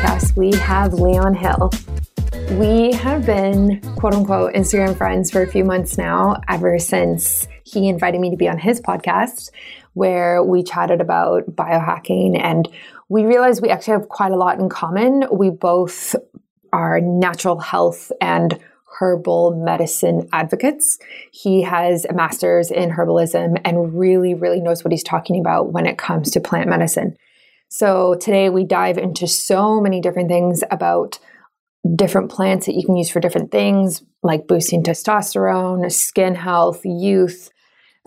podcast, we have Leon Hill. We have been quote unquote Instagram friends for a few months now, ever since he invited me to be on his podcast, where we chatted about biohacking. And we realized we actually have quite a lot in common. We both are natural health and herbal medicine advocates. He has a master's in herbalism and really, really knows what he's talking about when it comes to plant medicine. So today we dive into so many different things about different plants that you can use for different things, like boosting testosterone, skin health, youth,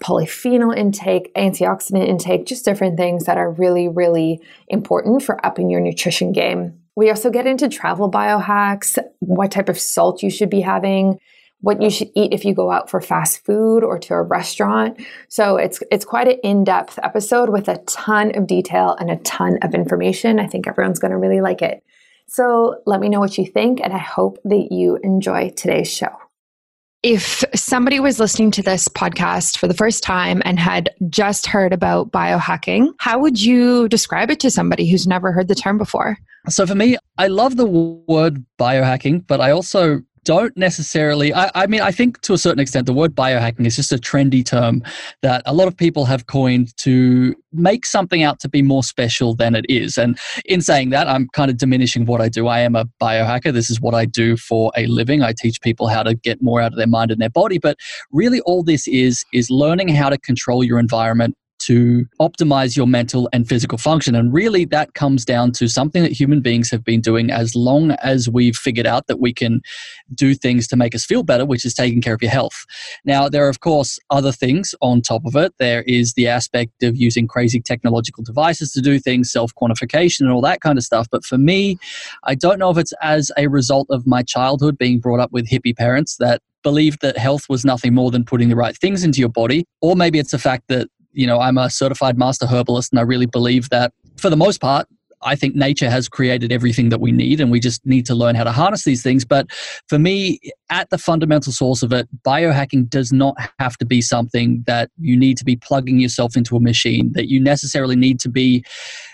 polyphenol intake, antioxidant intake, just different things that are really, really important for upping your nutrition game. We also get into travel biohacks, what type of salt you should be having, what you should eat if you go out for fast food or to a restaurant. So it's it's quite an in-depth episode with a ton of detail and a ton of information. I think everyone's going to really like it. So let me know what you think and I hope that you enjoy today's show. If somebody was listening to this podcast for the first time and had just heard about biohacking, how would you describe it to somebody who's never heard the term before? So for me, I love the word biohacking, but I also don't necessarily I, I, mean i think to a certain extent the word biohacking is just a trendy term that a lot of people have coined to make something out to be more special than it is. And in saying that i'm kind of diminishing what i do. I am a biohacker. This is what i do for a living. I teach people how to get more out of their mind and their body. But really all this is is learning how to control your environment to optimize your mental and physical function. And really, that comes down to something that human beings have been doing as long as we've figured out that we can do things to make us feel better, which is taking care of your health. Now, there are, of course, other things on top of it. There is the aspect of using crazy technological devices to do things, self quantification, and all that kind of stuff. But for me, I don't know if it's as a result of my childhood being brought up with hippie parents that believed that health was nothing more than putting the right things into your body, or maybe it's the fact that you know, I'm a certified master herbalist, and I really believe that for the most part, I think nature has created everything that we need, and we just need to learn how to harness these things. But for me, at the fundamental source of it, biohacking does not have to be something that you need to be plugging yourself into a machine, that you necessarily need to be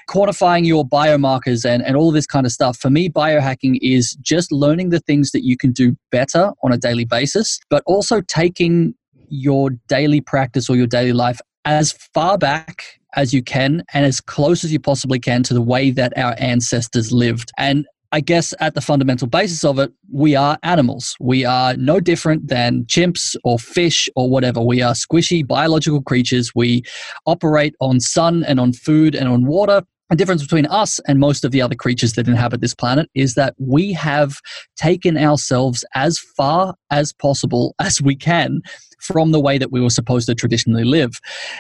quantifying your biomarkers and, and all this kind of stuff. For me, biohacking is just learning the things that you can do better on a daily basis, but also taking your daily practice or your daily life as far back as you can and as close as you possibly can to the way that our ancestors lived. And I guess at the fundamental basis of it, we are animals. We are no different than chimps or fish or whatever. We are squishy biological creatures. We operate on sun and on food and on water. The difference between us and most of the other creatures that inhabit this planet is that we have taken ourselves as far as possible as we can from the way that we were supposed to traditionally live.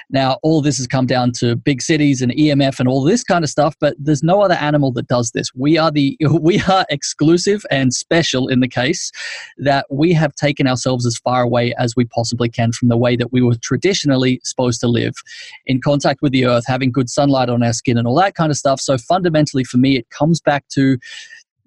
Now, all this has come down to big cities and EMF and all this kind of stuff, but there's no other animal that does this. We are the we are exclusive and special in the case that we have taken ourselves as far away as we possibly can from the way that we were traditionally supposed to live in contact with the earth, having good sunlight on our skin and all that kind of stuff. So fundamentally for me it comes back to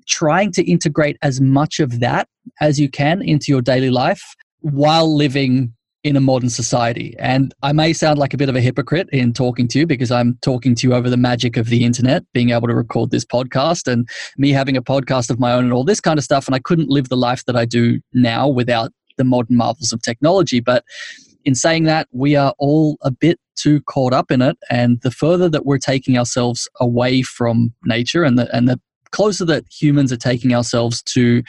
trying to integrate as much of that as you can into your daily life while living in a modern society. And I may sound like a bit of a hypocrite in talking to you because I'm talking to you over the magic of the internet, being able to record this podcast and me having a podcast of my own and all this kind of stuff. And I couldn't live the life that I do now without the modern marvels of technology. But in saying that, we are all a bit too caught up in it. And the further that we're taking ourselves away from nature and the, and the closer that humans are taking ourselves to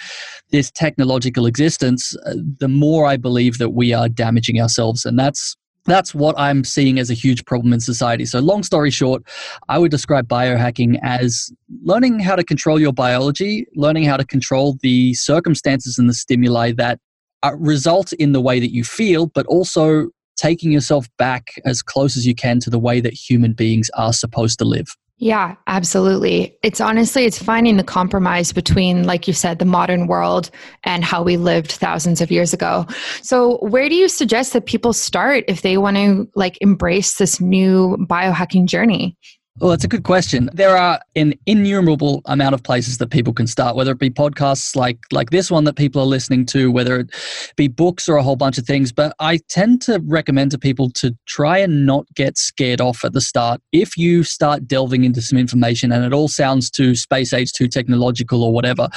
this technological existence, uh, the more I believe that we are damaging ourselves. And that's that's what I'm seeing as a huge problem in society. So, long story short, I would describe biohacking as learning how to control your biology, learning how to control the circumstances and the stimuli that uh, result in the way that you feel, but also taking yourself back as close as you can to the way that human beings are supposed to live. Yeah, absolutely. It's honestly, it's finding the compromise between, like you said, the modern world and how we lived thousands of years ago. So, where do you suggest that people start if they want to like embrace this new biohacking journey? Well, that's a good question. There are an innumerable amount of places that people can start, whether it be podcasts like like this one that people are listening to, whether it be books or a whole bunch of things. But I tend to recommend to people to try and not get scared off at the start. If you start delving into some information and it all sounds too space age, too technological or whatever,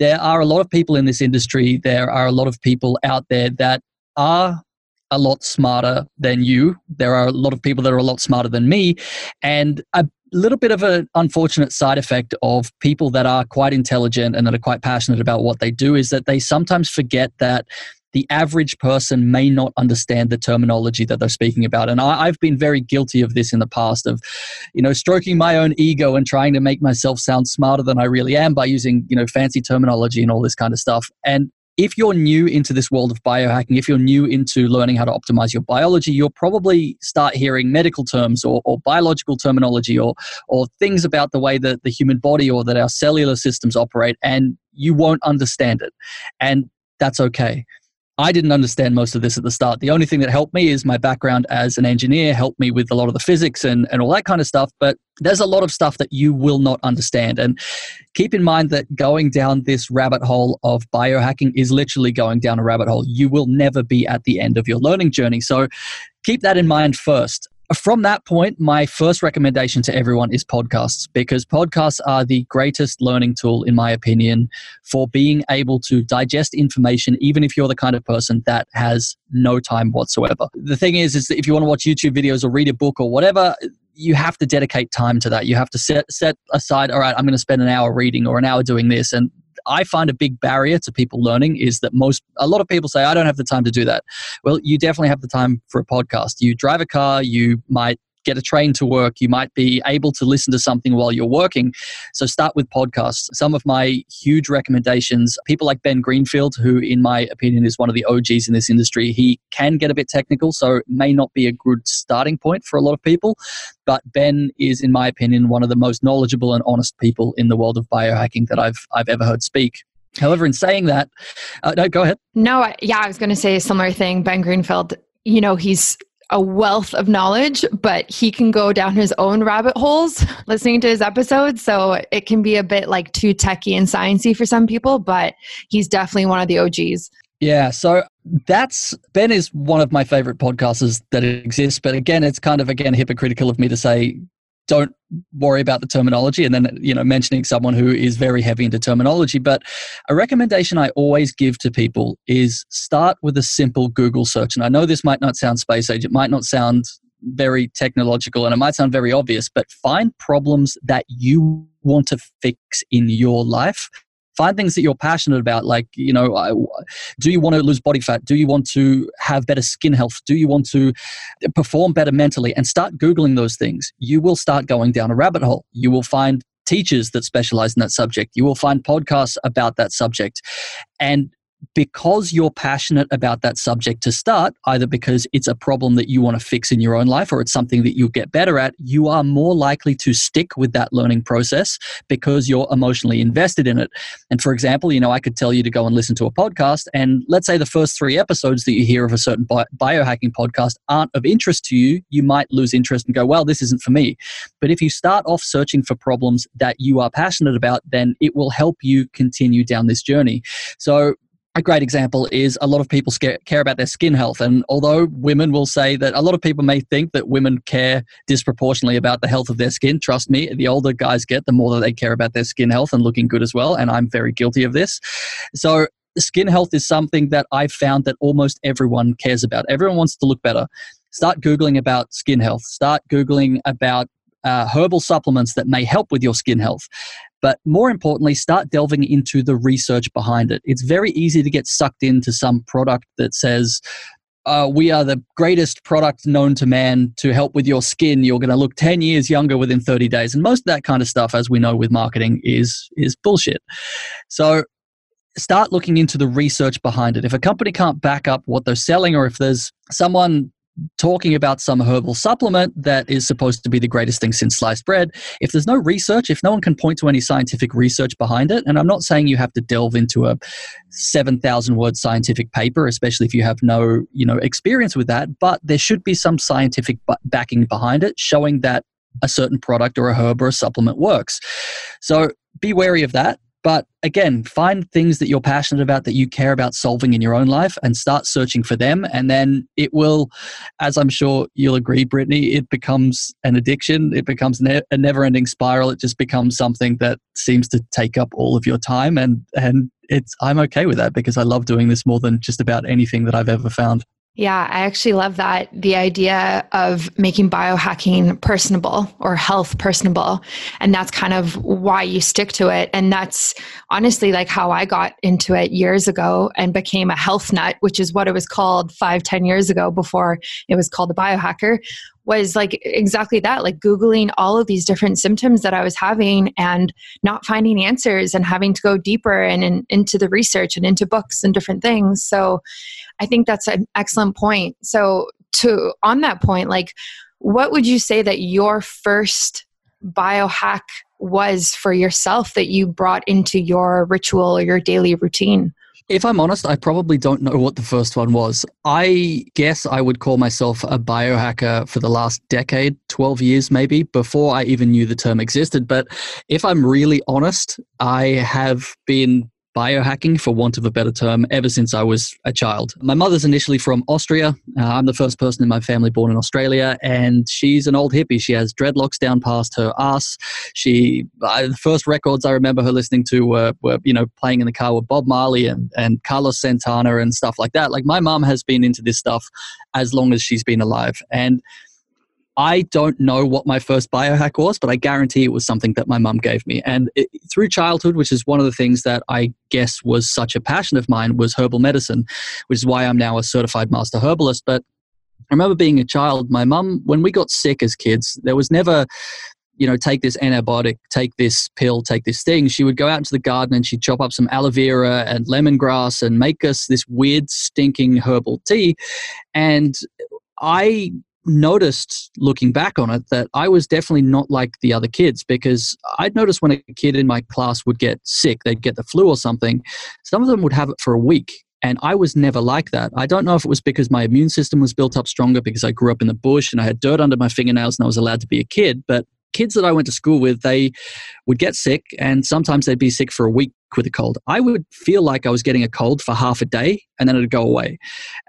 there are a lot of people in this industry. There are a lot of people out there that are a lot smarter than you. There are a lot of people that are a lot smarter than me. And a little bit of an unfortunate side effect of people that are quite intelligent and that are quite passionate about what they do is that they sometimes forget that the average person may not understand the terminology that they're speaking about. And I, have been very guilty of this in the past of, you know, stroking my own ego and trying to make myself sound smarter than I really am by using, you know, fancy terminology and all this kind of stuff. And if you're new into this world of biohacking, if you're new into learning how to optimize your biology, you'll probably start hearing medical terms or, or biological terminology or, or things about the way that the human body or that our cellular systems operate, and you won't understand it. And that's okay. I didn't understand most of this at the start. The only thing that helped me is my background as an engineer, helped me with a lot of the physics and, and all that kind of stuff. But there's a lot of stuff that you will not understand. And keep in mind that going down this rabbit hole of biohacking is literally going down a rabbit hole. You will never be at the end of your learning journey. So keep that in mind first from that point, my first recommendation to everyone is podcasts because podcasts are the greatest learning tool, in my opinion, for being able to digest information, even if you're the kind of person that has no time whatsoever. The thing is, is that if you want to watch YouTube videos or read a book or whatever, you have to dedicate time to that. You have to set set aside, all right, I'm going to spend an hour reading or an hour doing this. And I find a big barrier to people learning is that most, a lot of people say, I don't have the time to do that. Well, you definitely have the time for a podcast. You drive a car, you might get a train to work. You might be able to listen to something while you're working. So start with podcasts. Some of my huge recommendations, people like Ben Greenfield, who in my opinion is one of the OGs in this industry, he can get a bit technical, so may not be a good starting point for a lot of people. But Ben is, in my opinion, one of the most knowledgeable and honest people in the world of biohacking that I've I've ever heard speak. However, in saying that, uh, no, go ahead. No, yeah, I was going to say a similar thing. Ben Greenfield, you know, he's a wealth of knowledge, but he can go down his own rabbit holes listening to his episodes. So it can be a bit like too techy and sciencey for some people, but he's definitely one of the OGs. Yeah, so that's Ben is one of my favorite podcasters that exists. But again, it's kind of again hypocritical of me to say don't worry about the terminology and then you know mentioning someone who is very heavy into terminology but a recommendation i always give to people is start with a simple google search. And i know this might not sound space age it might not sound very technological and it might sound very obvious but find problems that you want to fix in your life find things that you're passionate about like you know do you want to lose body fat? Do you want to have better skin health? Do you want to perform better mentally? And start googling those things. You will start going down a rabbit hole. You will find teachers that specialize in that subject. You will find podcasts about that subject. And because you're passionate about that subject to start, either because it's a problem that you want to fix in your own life or it's something that you'll get better at, you are more likely to stick with that learning process because you're emotionally invested in it. And for example, you know, I could tell you to go and listen to a podcast, and let's say the first three episodes that you hear of a certain bi- biohacking podcast aren't of interest to you, you might lose interest and go, well, this isn't for me. But if you start off searching for problems that you are passionate about, then it will help you continue down this journey. So, a great example is a lot of people care about their skin health. And although women will say that a lot of people may think that women care disproportionately about the health of their skin, trust me, the older guys get, the more that they care about their skin health and looking good as well. And I'm very guilty of this. So, skin health is something that I've found that almost everyone cares about. Everyone wants to look better. Start Googling about skin health, start Googling about uh, herbal supplements that may help with your skin health. But more importantly, start delving into the research behind it. It's very easy to get sucked into some product that says, uh, we are the greatest product known to man to help with your skin. You're going to look 10 years younger within 30 days. And most of that kind of stuff, as we know with marketing, is, is bullshit. So start looking into the research behind it. If a company can't back up what they're selling, or if there's someone talking about some herbal supplement that is supposed to be the greatest thing since sliced bread if there's no research if no one can point to any scientific research behind it and i'm not saying you have to delve into a 7000 word scientific paper especially if you have no you know experience with that but there should be some scientific backing behind it showing that a certain product or a herb or a supplement works. So be wary of that. But again, find things that you're passionate about that you care about solving in your own life and start searching for them. And then it will, as I'm sure you'll agree, Brittany, it becomes an addiction. It becomes ne- a never ending spiral. It just becomes something that seems to take up all of your time. And, and it's, I'm okay with that because I love doing this more than just about anything that I've ever found. Yeah, I actually love that. The idea of making biohacking personable or health personable. And that's kind of why you stick to it. And that's honestly like how I got into it years ago and became a health nut, which is what it was called five, ten years ago before it was called a biohacker, was like exactly that like googling all of these different symptoms that i was having and not finding answers and having to go deeper and in, into the research and into books and different things so i think that's an excellent point so to on that point like what would you say that your first biohack was for yourself that you brought into your ritual or your daily routine if I'm honest, I probably don't know what the first one was. I guess I would call myself a biohacker for the last decade, 12 years maybe, before I even knew the term existed. But if I'm really honest, I have been biohacking, for want of a better term, ever since I was a child. My mother's initially from Austria. Uh, I'm the first person in my family born in Australia, and she's an old hippie. She has dreadlocks down past her ass. She, the first records I remember her listening to were, were, you know, playing in the car with Bob Marley and, and Carlos Santana and stuff like that. Like my mom has been into this stuff as long as she's been alive. And I don't know what my first biohack was, but I guarantee it was something that my mum gave me. And it, through childhood, which is one of the things that I guess was such a passion of mine, was herbal medicine, which is why I'm now a certified master herbalist. But I remember being a child, my mum, when we got sick as kids, there was never, you know, take this antibiotic, take this pill, take this thing. She would go out into the garden and she'd chop up some aloe vera and lemongrass and make us this weird, stinking herbal tea. And I noticed looking back on it that I was definitely not like the other kids because I'd noticed when a kid in my class would get sick, they'd get the flu or something, some of them would have it for a week. And I was never like that. I don't know if it was because my immune system was built up stronger because I grew up in the bush and I had dirt under my fingernails and I was allowed to be a kid, but kids that I went to school with, they would get sick and sometimes they'd be sick for a week with a cold. I would feel like I was getting a cold for half a day and then it'd go away.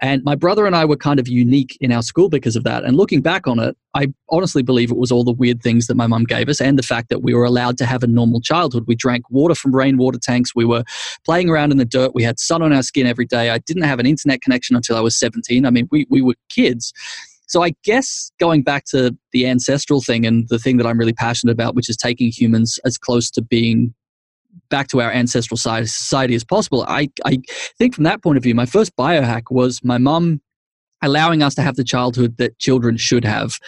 And my brother and I were kind of unique in our school because of that. And looking back on it, I honestly believe it was all the weird things that my mum gave us and the fact that we were allowed to have a normal childhood. We drank water from rainwater tanks. We were playing around in the dirt. We had sun on our skin every day. I didn't have an internet connection until I was 17. I mean, we, we were kids. So I guess going back to the ancestral thing and the thing that I'm really passionate about, which is taking humans as close to being back to our ancestral society as possible. I, I think from that point of view, my first biohack was my mum allowing us to have the childhood that children should have.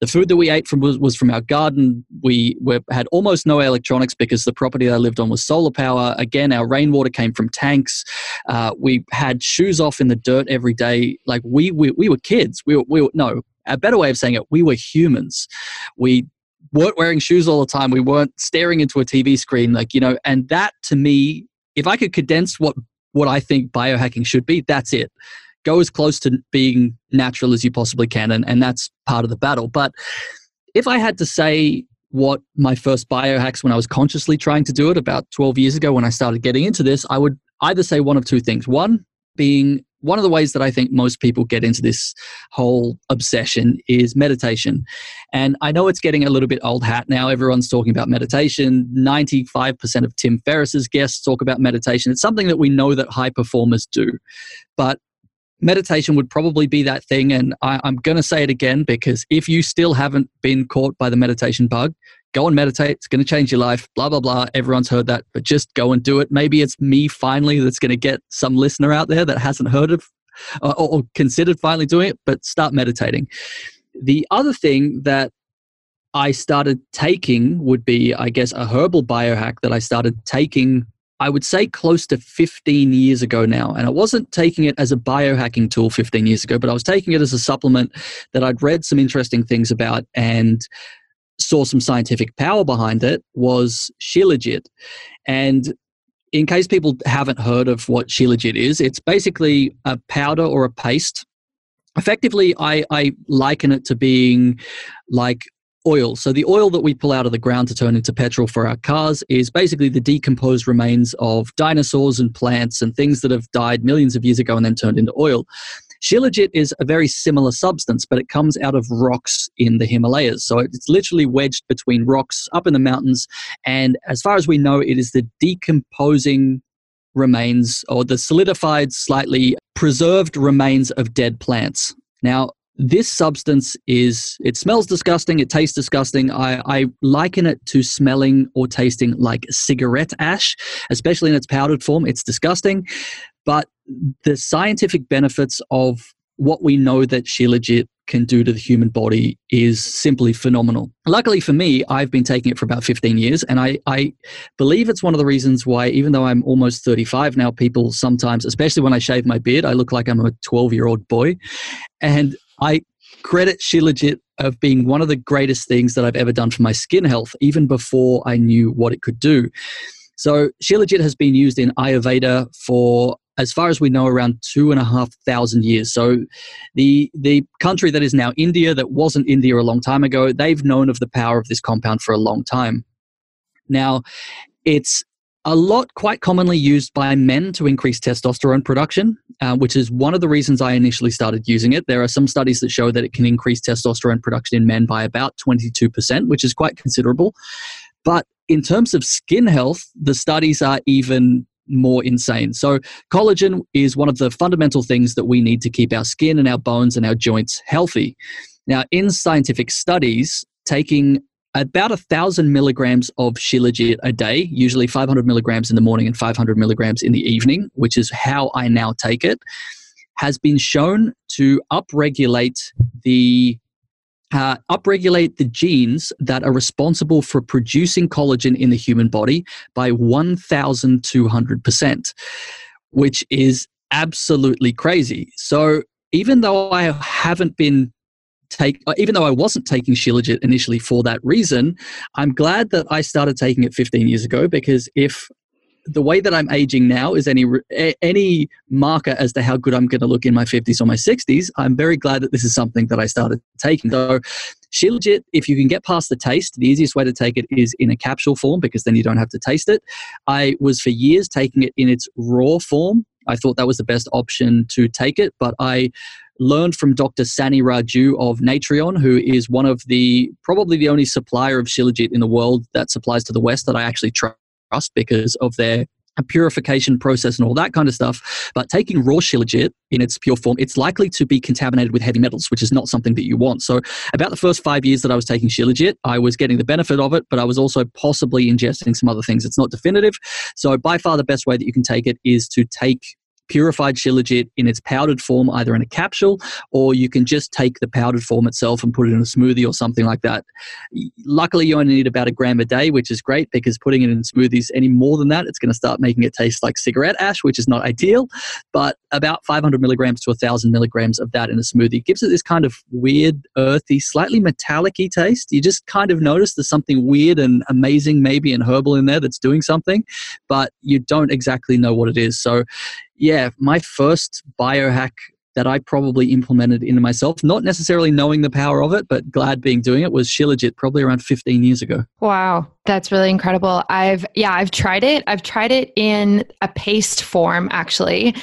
The food that we ate from was, was from our garden. We were, had almost no electronics because the property I lived on was solar power. Again, our rainwater came from tanks. Uh, we had shoes off in the dirt every day. Like we, we, we were kids. We were, we were, no, a better way of saying it, we were humans. We weren't wearing shoes all the time. We weren't staring into a TV screen. Like, you know, and that to me, if I could condense what, what I think biohacking should be, that's it go as close to being natural as you possibly can and, and that's part of the battle but if i had to say what my first biohacks when i was consciously trying to do it about 12 years ago when i started getting into this i would either say one of two things one being one of the ways that I think most people get into this whole obsession is meditation. And I know it's getting a little bit old hat now. Everyone's talking about meditation. 95% of Tim Ferriss's guests talk about meditation. It's something that we know that high performers do. But meditation would probably be that thing. And I, am going to say it again because if you still haven't been caught by the meditation bug, go and meditate. It's going to change your life. Blah, blah, blah. Everyone's heard that, but just go and do it. Maybe it's me finally that's going to get some listener out there that hasn't heard of uh, or, or considered finally doing it, but start meditating. The other thing that I started taking would be, I guess, a herbal biohack that I started taking I would say close to 15 years ago now. And I wasn't taking it as a biohacking tool 15 years ago, but I was taking it as a supplement that I'd read some interesting things about and saw some scientific power behind it was Shilajit. And in case people haven't heard of what Shilajit is, it's basically a powder or a paste. Effectively, I, I liken it to being like oil. So, the oil that we pull out of the ground to turn into petrol for our cars is basically the decomposed remains of dinosaurs and plants and things that have died millions of years ago and then turned into oil. Shilajit is a very similar substance, but it comes out of rocks in the Himalayas. So it's literally wedged between rocks up in the mountains. And as far as we know, it is the decomposing remains or the solidified, slightly preserved remains of dead plants. Now, this substance is it smells disgusting it tastes disgusting I, I liken it to smelling or tasting like cigarette ash especially in its powdered form it's disgusting but the scientific benefits of what we know that Shilajit can do to the human body is simply phenomenal. Luckily for me, I've been taking it for about 15 years, and I, I believe it's one of the reasons why, even though I'm almost 35 now, people sometimes, especially when I shave my beard, I look like I'm a 12 year old boy. And I credit Shilajit of being one of the greatest things that I've ever done for my skin health, even before I knew what it could do. So Shilajit has been used in Ayurveda for as far as we know, around two and a half thousand years. So, the the country that is now India, that wasn't India a long time ago, they've known of the power of this compound for a long time. Now, it's a lot quite commonly used by men to increase testosterone production, uh, which is one of the reasons I initially started using it. There are some studies that show that it can increase testosterone production in men by about 22%, which is quite considerable. But in terms of skin health, the studies are even more insane. So, collagen is one of the fundamental things that we need to keep our skin and our bones and our joints healthy. Now, in scientific studies, taking about a thousand milligrams of shilajit a day, usually 500 milligrams in the morning and 500 milligrams in the evening, which is how I now take it, has been shown to upregulate the uh, upregulate the genes that are responsible for producing collagen in the human body by 1,200%, which is absolutely crazy. So even though I haven't been take uh, even though I wasn't taking Shilajit initially for that reason, I'm glad that I started taking it 15 years ago because if the way that I'm aging now is any any marker as to how good I'm going to look in my 50s or my 60s. I'm very glad that this is something that I started taking. So, Shilajit, if you can get past the taste, the easiest way to take it is in a capsule form because then you don't have to taste it. I was for years taking it in its raw form. I thought that was the best option to take it, but I learned from Dr. Sanni Raju of Natreon, who is one of the probably the only supplier of Shilajit in the world that supplies to the West that I actually trust because of their purification process and all that kind of stuff. But taking raw shilajit in its pure form, it's likely to be contaminated with heavy metals, which is not something that you want. So, about the first five years that I was taking shilajit, I was getting the benefit of it, but I was also possibly ingesting some other things. It's not definitive. So, by far, the best way that you can take it is to take purified shilajit in its powdered form, either in a capsule or you can just take the powdered form itself and put it in a smoothie or something like that. Luckily, you only need about a gram a day, which is great because putting it in smoothies any more than that, it's going to start making it taste like cigarette ash, which is not ideal. But about 500 milligrams to 1,000 milligrams of that in a smoothie gives it this kind of weird, earthy, slightly metallic taste. You just kind of notice there's something weird and amazing, maybe, and herbal in there that's doing something, but you don't exactly know what it is. So, yeah, my first biohack that I probably implemented into myself, not necessarily knowing the power of it, but glad being doing it was Shilajit probably around 15 years ago. Wow, that's really incredible. I've yeah, I've tried it. I've tried it in a paste form actually.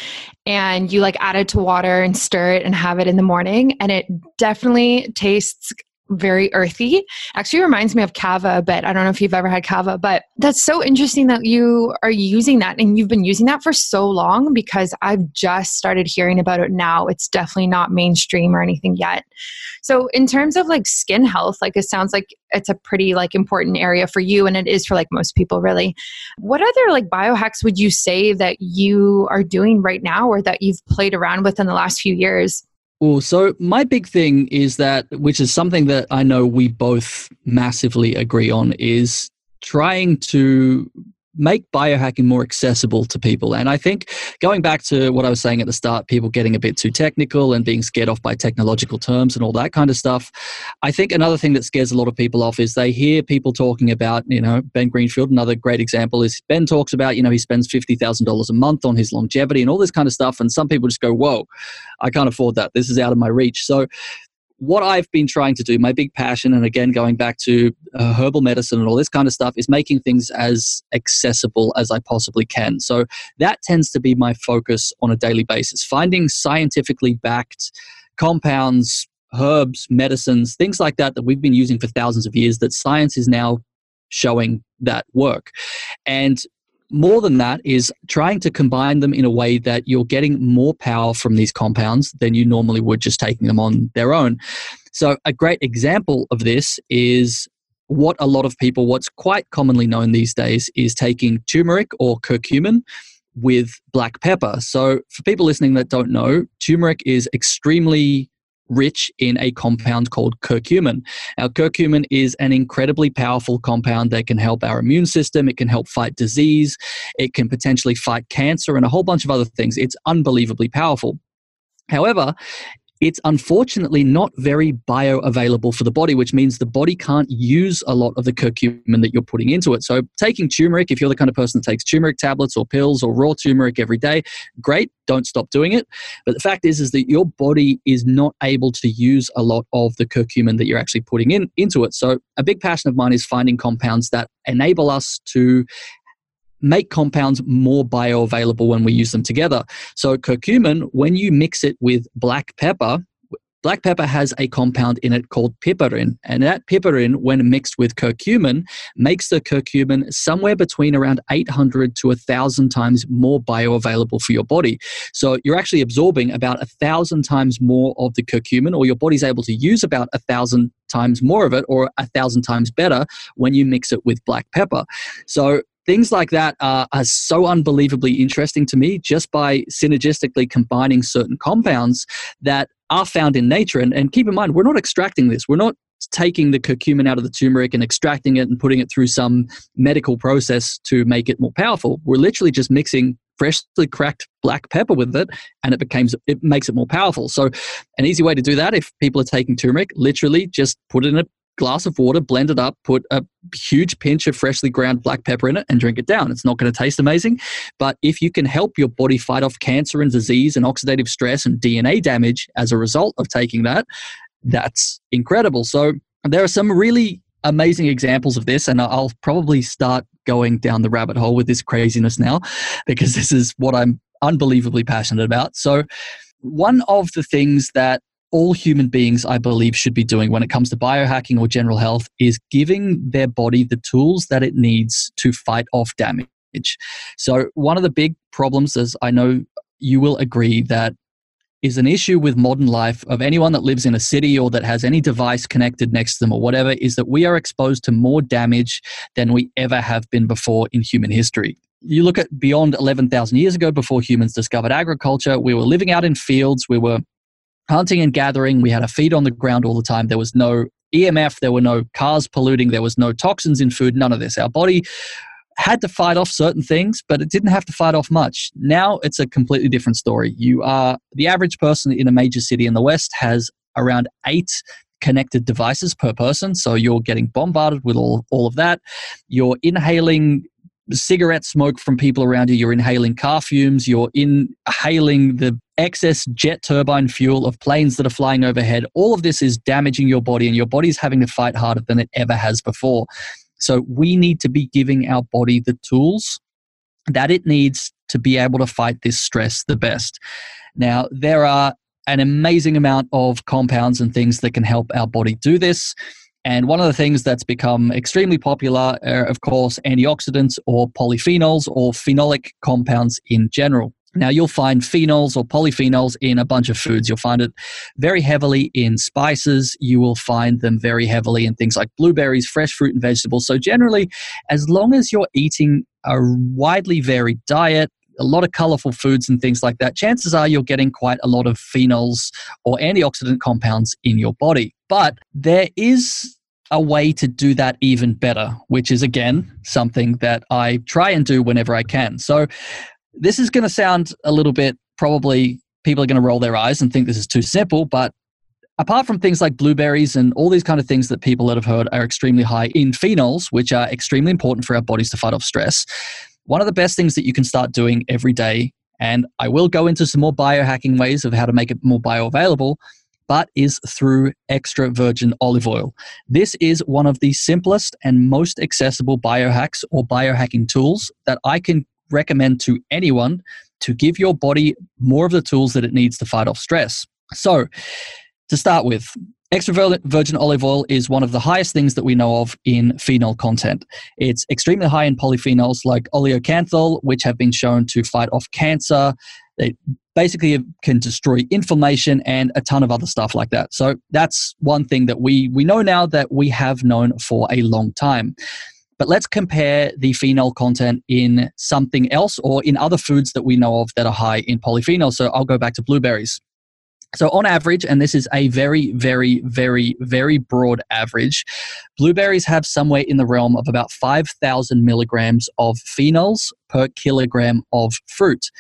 And you like add it to water and stir it and have it in the morning and it definitely tastes very earthy. Actually reminds me of kava, but I don't know if you've ever had kava, but that's so interesting that you are using that and you've been using that for so long because I've just started hearing about it now. It's definitely not mainstream or anything yet. So in terms of like skin health, like it sounds like it's a pretty like important area for you and it is for like most people really. What other like biohacks would you say that you are doing right now or that you've played around with in the last few years? Well, so my big thing is that, which is something that I know we both massively agree on, is trying to make biohacking more accessible to people. And I think going back to what I was saying at the start, people getting a bit too technical and being scared off by technological terms and all that kind of stuff. I think another thing that scares a lot of people off is they hear people talking about, you know, Ben Greenfield. Another great example is Ben talks about, you know, he spends $50,000 a month on his longevity and all this kind of stuff. And some people just go, whoa, I can't afford that. This is out of my reach. So what I've been trying to do, my big passion, and again, going back to uh, herbal medicine and all this kind of stuff, is making things as accessible as I possibly can. So that tends to be my focus on a daily basis, finding scientifically backed compounds, herbs, medicines, things like that that we've been using for thousands of years that science is now showing that work. And more than that is trying to combine them in a way that you're getting more power from these compounds than you normally would just taking them on their own. So, a great example of this is what a lot of people, what's quite commonly known these days, is taking turmeric or curcumin with black pepper. So, for people listening that don't know, turmeric is extremely rich in a compound called curcumin. Now, curcumin is an incredibly powerful compound that can help our immune system, it can help fight disease, it can potentially fight cancer, and a whole bunch of other things. It's unbelievably powerful. However, it's unfortunately not very bioavailable for the body, which means the body can't use a lot of the curcumin that you're putting into it. So, taking turmeric, if you're the kind of person that takes turmeric tablets or pills or raw turmeric every day, great, don't stop doing it. But the fact is, is that your body is not able to use a lot of the curcumin that you're actually putting in into it. So, a big passion of mine is finding compounds that enable us to make compounds more bioavailable when we use them together. So, curcumin, when you mix it with black pepper, black pepper has a compound in it called piperine. And that piperine, when mixed with curcumin, makes the curcumin somewhere between around 800 to 1,000 times more bioavailable for your body. So, you're actually absorbing about 1,000 times more of the curcumin, or your body's able to use about 1,000 times more of it or a thousand times better when you mix it with black pepper. So things like that are, are so unbelievably interesting to me just by synergistically combining certain compounds that are found in nature. And, and keep in mind, we're not extracting this. We're not taking the curcumin out of the turmeric and extracting it and putting it through some medical process to make it more powerful. We're literally just mixing freshly cracked black pepper with it and it becomes it makes it more powerful. So an easy way to do that if people are taking turmeric, literally just put it in a glass of water, blend it up, put a huge pinch of freshly ground black pepper in it, and drink it down. It's not going to taste amazing, but if you can help your body fight off cancer and disease and oxidative stress and DNA damage as a result of taking that, that's incredible. So there are some really amazing examples of this, and I'll probably start going down the rabbit hole with this craziness now because this is what I'm unbelievably passionate about. So, one of the things that all human beings, I believe, should be doing when it comes to biohacking or general health is giving their body the tools that it needs to fight off damage. So, one of the big problems, as I know you will agree, that is an issue with modern life of anyone that lives in a city or that has any device connected next to them or whatever is that we are exposed to more damage than we ever have been before in human history. You look at beyond 11,000 years ago, before humans discovered agriculture, we were living out in fields, we were hunting and gathering. We had a feed on the ground all the time. There was no EMF, there were no cars polluting, there was no toxins in food, none of this. Our body had to fight off certain things, but it didn't have to fight off much. Now it's a completely different story. You are the average person in a major city in the West has around eight connected devices per person. So you're getting bombarded with all, all of that. You're inhaling cigarette smoke from people around you, you're inhaling car fumes, you're inhaling the excess jet turbine fuel of planes that are flying overhead. All of this is damaging your body, and your body's having to fight harder than it ever has before. So, we need to be giving our body the tools that it needs to be able to fight this stress the best. Now, there are an amazing amount of compounds and things that can help our body do this. And one of the things that's become extremely popular are, of course, antioxidants or polyphenols or phenolic compounds in general. Now, you'll find phenols or polyphenols in a bunch of foods. You'll find it very heavily in spices. You will find them very heavily in things like blueberries, fresh fruit, and vegetables. So, generally, as long as you're eating a widely varied diet, a lot of colorful foods and things like that, chances are you're getting quite a lot of phenols or antioxidant compounds in your body. But there is a way to do that even better, which is again something that I try and do whenever I can. So, this is going to sound a little bit probably people are going to roll their eyes and think this is too simple, but apart from things like blueberries and all these kind of things that people that have heard are extremely high in phenols, which are extremely important for our bodies to fight off stress, one of the best things that you can start doing every day, and I will go into some more biohacking ways of how to make it more bioavailable, but is through extra virgin olive oil. This is one of the simplest and most accessible biohacks or biohacking tools that I can recommend to anyone to give your body more of the tools that it needs to fight off stress. So, to start with, extra virgin olive oil is one of the highest things that we know of in phenol content. It's extremely high in polyphenols like oleocanthal, which have been shown to fight off cancer. It basically can destroy inflammation and a ton of other stuff like that. So that's one thing that we we know now that we have known for a long time. But let's compare the phenol content in something else or in other foods that we know of that are high in polyphenols. So I'll go back to blueberries. So, on average, and this is a very, very, very, very broad average, blueberries have somewhere in the realm of about 5,000 milligrams of phenols per kilogram of fruit.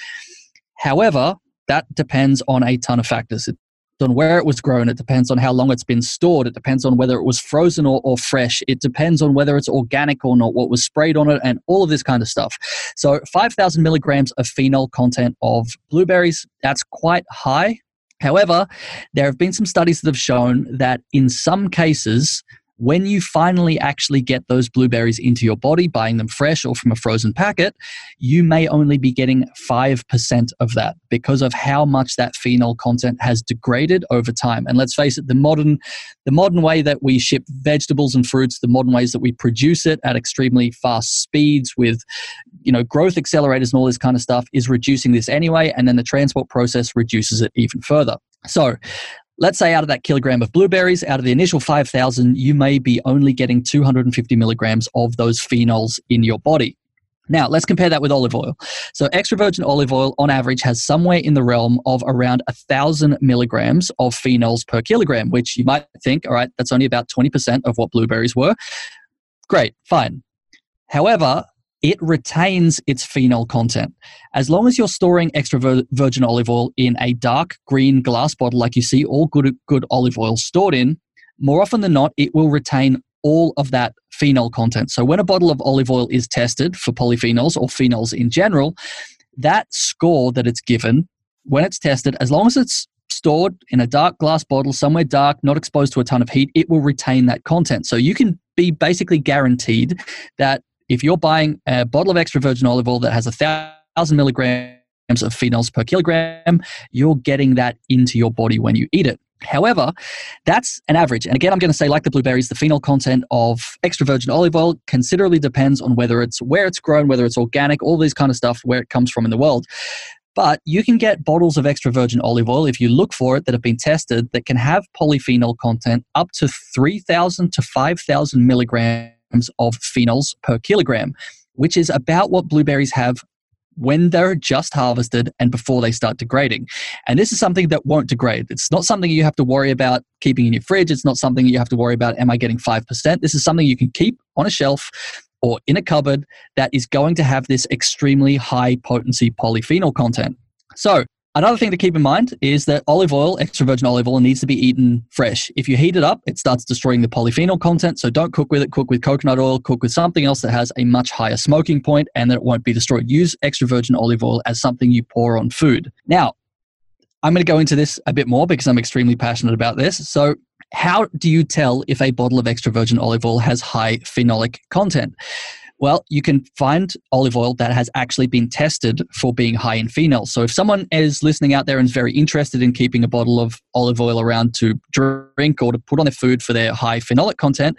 However, that depends on a ton of factors. It on where it was grown. It depends on how long it's been stored. It depends on whether it was frozen or, or fresh. It depends on whether it's organic or not, what was sprayed on it, and all of this kind of stuff. So, 5,000 milligrams of phenol content of blueberries, that's quite high. However, there have been some studies that have shown that in some cases, when you finally actually get those blueberries into your body, buying them fresh or from a frozen packet, you may only be getting 5% of that because of how much that phenol content has degraded over time. And let's face it, the modern the modern way that we ship vegetables and fruits, the modern ways that we produce it at extremely fast speeds with you know growth accelerators and all this kind of stuff is reducing this anyway and then the transport process reduces it even further. So, Let's say out of that kilogram of blueberries, out of the initial 5,000, you may be only getting 250 milligrams of those phenols in your body. Now, let's compare that with olive oil. So, extra virgin olive oil on average has somewhere in the realm of around 1,000 milligrams of phenols per kilogram, which you might think, all right, that's only about 20% of what blueberries were. Great, fine. However, it retains its phenol content. As long as you're storing extra virgin olive oil in a dark green glass bottle, like you see all good, good olive oil stored in, more often than not, it will retain all of that phenol content. So when a bottle of olive oil is tested for polyphenols or phenols in general, that score that it's given when it's tested, as long as it's stored in a dark glass bottle somewhere dark, not exposed to a ton of heat, it will retain that content. So you can be basically guaranteed that if you're buying a bottle of extra virgin olive oil that has a thousand milligrams of phenols per kilogram, you're getting that into your body when you eat it. However, that's an average. And again, I'm going to say, like the blueberries, the phenol content of extra virgin olive oil considerably depends on whether it's where it's grown, whether it's organic, all these kind of stuff, where it comes from in the world. But you can get bottles of extra virgin olive oil, if you look for it, that have been tested that can have polyphenol content up to 3,000 to 5,000 milligrams of phenols per kilogram, which is about what blueberries have when they're just harvested and before they start degrading. And this is something that won't degrade. It's not something you have to worry about keeping in your fridge. It's not something you have to worry about, am I getting 5%? This is something you can keep on a shelf or in a cupboard that is going to have this extremely high potency polyphenol content. So, Another thing to keep in mind is that olive oil, extra virgin olive oil, needs to be eaten fresh. If you heat it up, it starts destroying the polyphenol content. So don't cook with it. Cook with coconut oil. Cook with something else that has a much higher smoking point and that it won't be destroyed. Use extra virgin olive oil as something you pour on food. Now, I'm going to go into this a bit more because I'm extremely passionate about this. So, how do you tell if a bottle of extra virgin olive oil has high phenolic content? Well, you can find olive oil that has actually been tested for being high in phenol. So if someone is listening out there and is very interested in keeping a bottle of olive oil around to drink or to put on their food for their high phenolic content,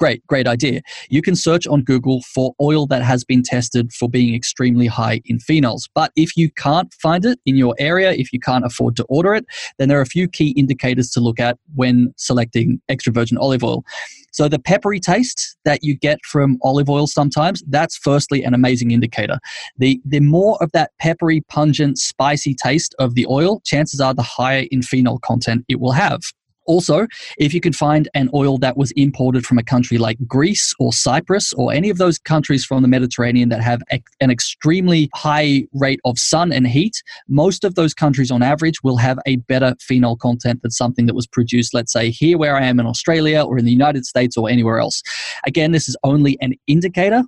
Great, great idea. You can search on Google for oil that has been tested for being extremely high in phenols. But if you can't find it in your area, if you can't afford to order it, then there are a few key indicators to look at when selecting extra virgin olive oil. So the peppery taste that you get from olive oil sometimes, that's firstly an amazing indicator. The the more of that peppery, pungent, spicy taste of the oil, chances are the higher in phenol content it will have. Also, if you could find an oil that was imported from a country like Greece or Cyprus or any of those countries from the Mediterranean that have an extremely high rate of sun and heat, most of those countries on average will have a better phenol content than something that was produced, let's say, here where I am in Australia or in the United States or anywhere else. Again, this is only an indicator.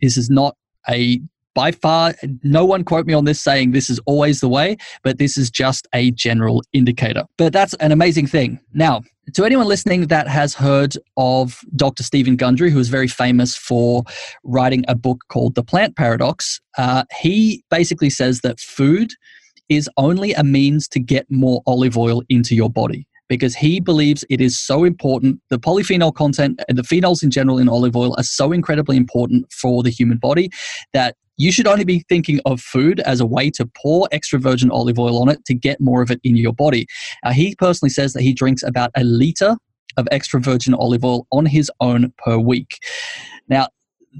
This is not a by far, no one quote me on this saying this is always the way, but this is just a general indicator. But that's an amazing thing. Now, to anyone listening that has heard of Dr. Stephen Gundry, who is very famous for writing a book called The Plant Paradox, uh, he basically says that food is only a means to get more olive oil into your body because he believes it is so important. The polyphenol content and the phenols in general in olive oil are so incredibly important for the human body that you should only be thinking of food as a way to pour extra virgin olive oil on it to get more of it in your body. Uh, he personally says that he drinks about a liter of extra virgin olive oil on his own per week. Now,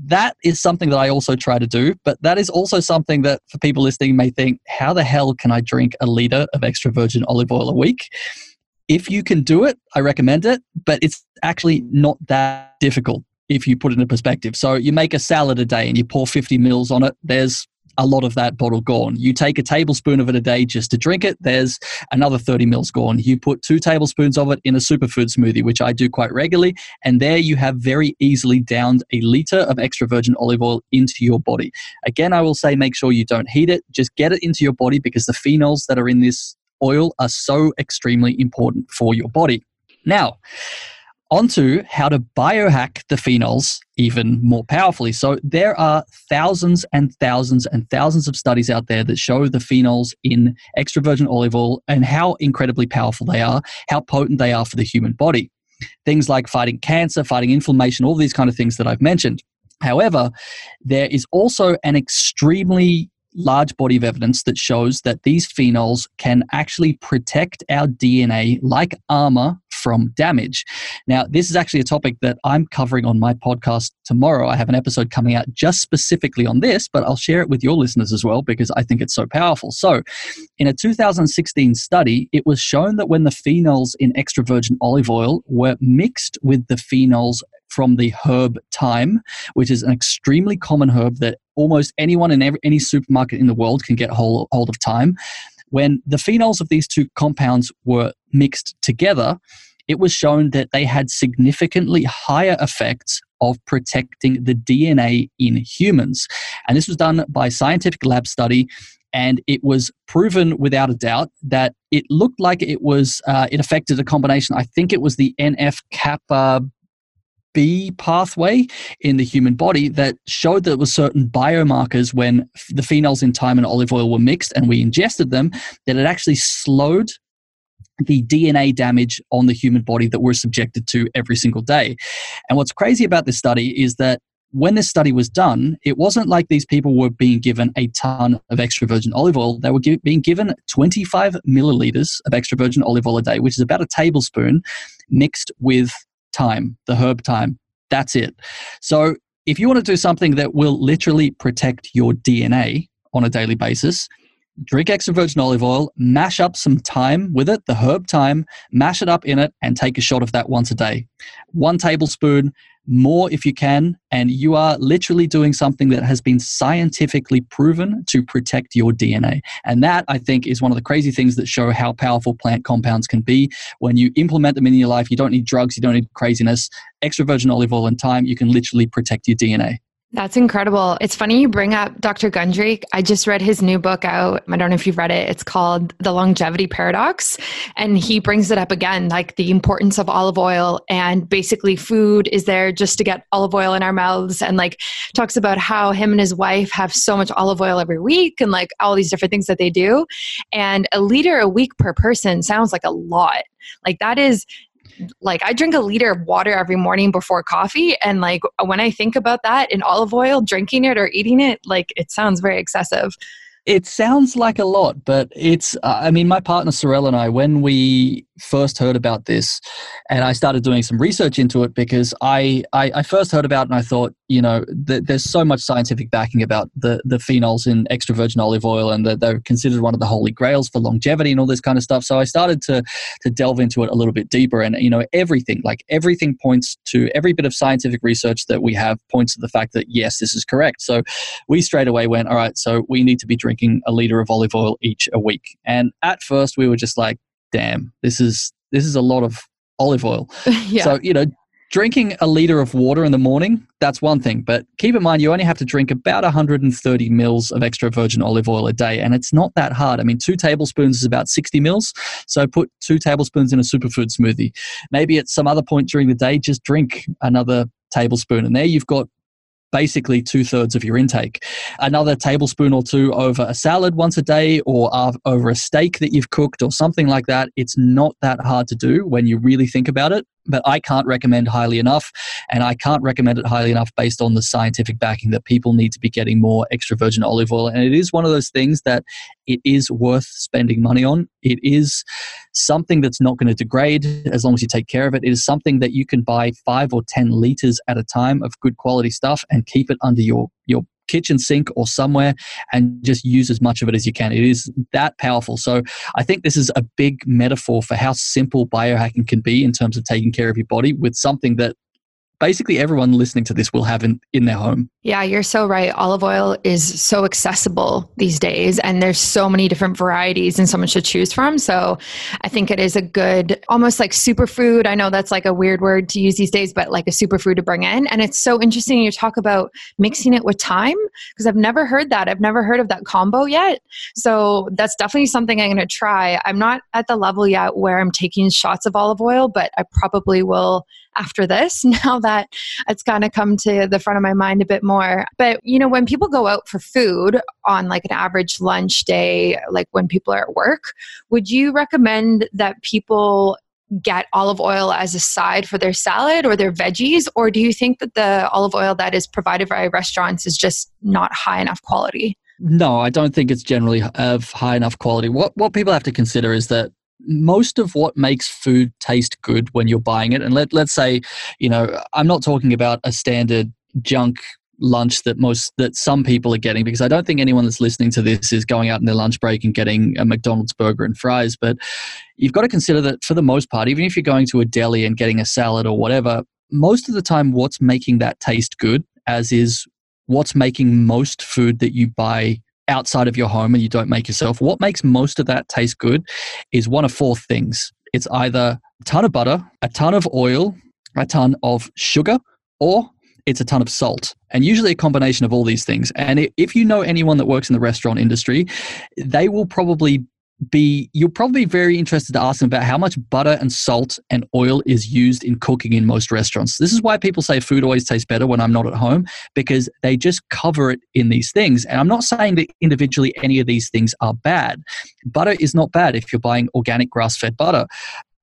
that is something that I also try to do, but that is also something that for people listening may think, how the hell can I drink a liter of extra virgin olive oil a week? If you can do it, I recommend it, but it's actually not that difficult if you put it in perspective. So you make a salad a day and you pour 50 mils on it, there's a lot of that bottle gone. You take a tablespoon of it a day just to drink it, there's another 30 mils gone. You put two tablespoons of it in a superfood smoothie, which I do quite regularly, and there you have very easily downed a liter of extra virgin olive oil into your body. Again, I will say make sure you don't heat it, just get it into your body because the phenols that are in this oil are so extremely important for your body. Now, onto how to biohack the phenols even more powerfully. So there are thousands and thousands and thousands of studies out there that show the phenols in extra virgin olive oil and how incredibly powerful they are, how potent they are for the human body. Things like fighting cancer, fighting inflammation, all these kind of things that I've mentioned. However, there is also an extremely large body of evidence that shows that these phenols can actually protect our DNA like armor from damage. Now, this is actually a topic that I'm covering on my podcast tomorrow. I have an episode coming out just specifically on this, but I'll share it with your listeners as well because I think it's so powerful. So, in a 2016 study, it was shown that when the phenols in extra virgin olive oil were mixed with the phenols from the herb thyme, which is an extremely common herb that almost anyone in every, any supermarket in the world can get hold, hold of thyme. When the phenols of these two compounds were mixed together, it was shown that they had significantly higher effects of protecting the DNA in humans. And this was done by scientific lab study. And it was proven without a doubt that it looked like it was, uh, it affected a combination. I think it was the NF kappa B pathway in the human body that showed that there were certain biomarkers when the phenols in thyme and olive oil were mixed and we ingested them, that it actually slowed the DNA damage on the human body that we're subjected to every single day. And what's crazy about this study is that when this study was done, it wasn't like these people were being given a ton of extra virgin olive oil. They were give, being given 25 milliliters of extra virgin olive oil a day, which is about a tablespoon, mixed with thyme, the herb thyme. That's it. So if you want to do something that will literally protect your DNA on a daily basis, drink extra virgin olive oil, mash up some thyme with it, the herb thyme, mash it up in it, and take a shot of that once a day. One tablespoon, more if you can, and you are literally doing something that has been scientifically proven to protect your DNA. And that, I think, is one of the crazy things that show how powerful plant compounds can be. When you implement them in your life, you don't need drugs, you don't need craziness. Extra virgin olive oil and thyme, you can literally protect your DNA. That's incredible. It's funny you bring up Dr. Gundry. I just read his new book out. I don't know if you've read it. It's called The Longevity Paradox. And he brings it up again, like the importance of olive oil and basically food is there just to get olive oil in our mouths and like talks about how him and his wife have so much olive oil every week and like all these different things that they do. And a liter a week per person sounds like a lot. Like that is like I drink a liter of water every morning before coffee. And like when I think about that in olive oil, drinking it or eating it, like it sounds very excessive. It sounds like a lot, but it's, uh, I mean, my partner Sorel and I, when we first heard about this and I started doing some research into it because I, I, I first heard about it and I thought, you know, th- there's so much scientific backing about the, the phenols in extra virgin olive oil and that they're considered one of the holy grails for longevity and all this kind of stuff. So I started to, to delve into it a little bit deeper and, you know, everything, like everything points to every bit of scientific research that we have points to the fact that yes, this is correct. So we straight away went, all right, so we need to be drinking a liter of olive oil each a week. And at first we were just like, damn, this is this is a lot of olive oil. yeah. So you know, drinking a liter of water in the morning, that's one thing. But keep in mind, you only have to drink about 130 mils of extra virgin olive oil a day. And it's not that hard. I mean, two tablespoons is about 60 mils. So put two tablespoons in a superfood smoothie. Maybe at some other point during the day, just drink another tablespoon. And there you've got basically two thirds of your intake. Another tablespoon or two over a salad once a day or over a steak that you've cooked or something like that. It's not that hard to do when you really think about it but I can't recommend highly enough. And I can't recommend it highly enough based on the scientific backing that people need to be getting more extra virgin olive oil. And it is one of those things that it is worth spending money on. It is something that's not going to degrade as long as you take care of it. It is something that you can buy five or 10 liters at a time of good quality stuff and keep it under your, your kitchen sink or somewhere and just use as much of it as you can. It is that powerful. So I think this is a big metaphor for how simple biohacking can be in terms of taking care of your body with something that basically everyone listening to this will have in, in their home. Yeah, you're so right. Olive oil is so accessible these days, and there's so many different varieties and so much to choose from. So I think it is a good, almost like superfood. I know that's like a weird word to use these days, but like a superfood to bring in. And it's so interesting you talk about mixing it with thyme because I've never heard that. I've never heard of that combo yet. So that's definitely something I'm going to try. I'm not at the level yet where I'm taking shots of olive oil, but I probably will after this now that it's kind of come to the front of my mind a bit more. But, you know, when people go out for food on like an average lunch day, like when people are at work, would you recommend that people get olive oil as a side for their salad or their veggies? Or do you think that the olive oil that is provided by restaurants is just not high enough quality? No, I don't think it's generally of high enough quality. What what people have to consider is that most of what makes food taste good when you're buying it and let, let's say you know i'm not talking about a standard junk lunch that most that some people are getting because i don't think anyone that's listening to this is going out in their lunch break and getting a mcdonald's burger and fries but you've got to consider that for the most part even if you're going to a deli and getting a salad or whatever most of the time what's making that taste good as is what's making most food that you buy outside of your home and you don't make yourself, what makes most of that taste good is one of four things. It's either a ton of butter, a ton of oil, a ton of sugar, or it's a ton of salt. And usually a combination of all these things. And if you know anyone that works in the restaurant industry, they will probably be you'll probably be very interested to ask them about how much butter and salt and oil is used in cooking in most restaurants. This is why people say food always tastes better when I'm not at home because they just cover it in these things. And I'm not saying that individually any of these things are bad. Butter is not bad if you're buying organic grass-fed butter.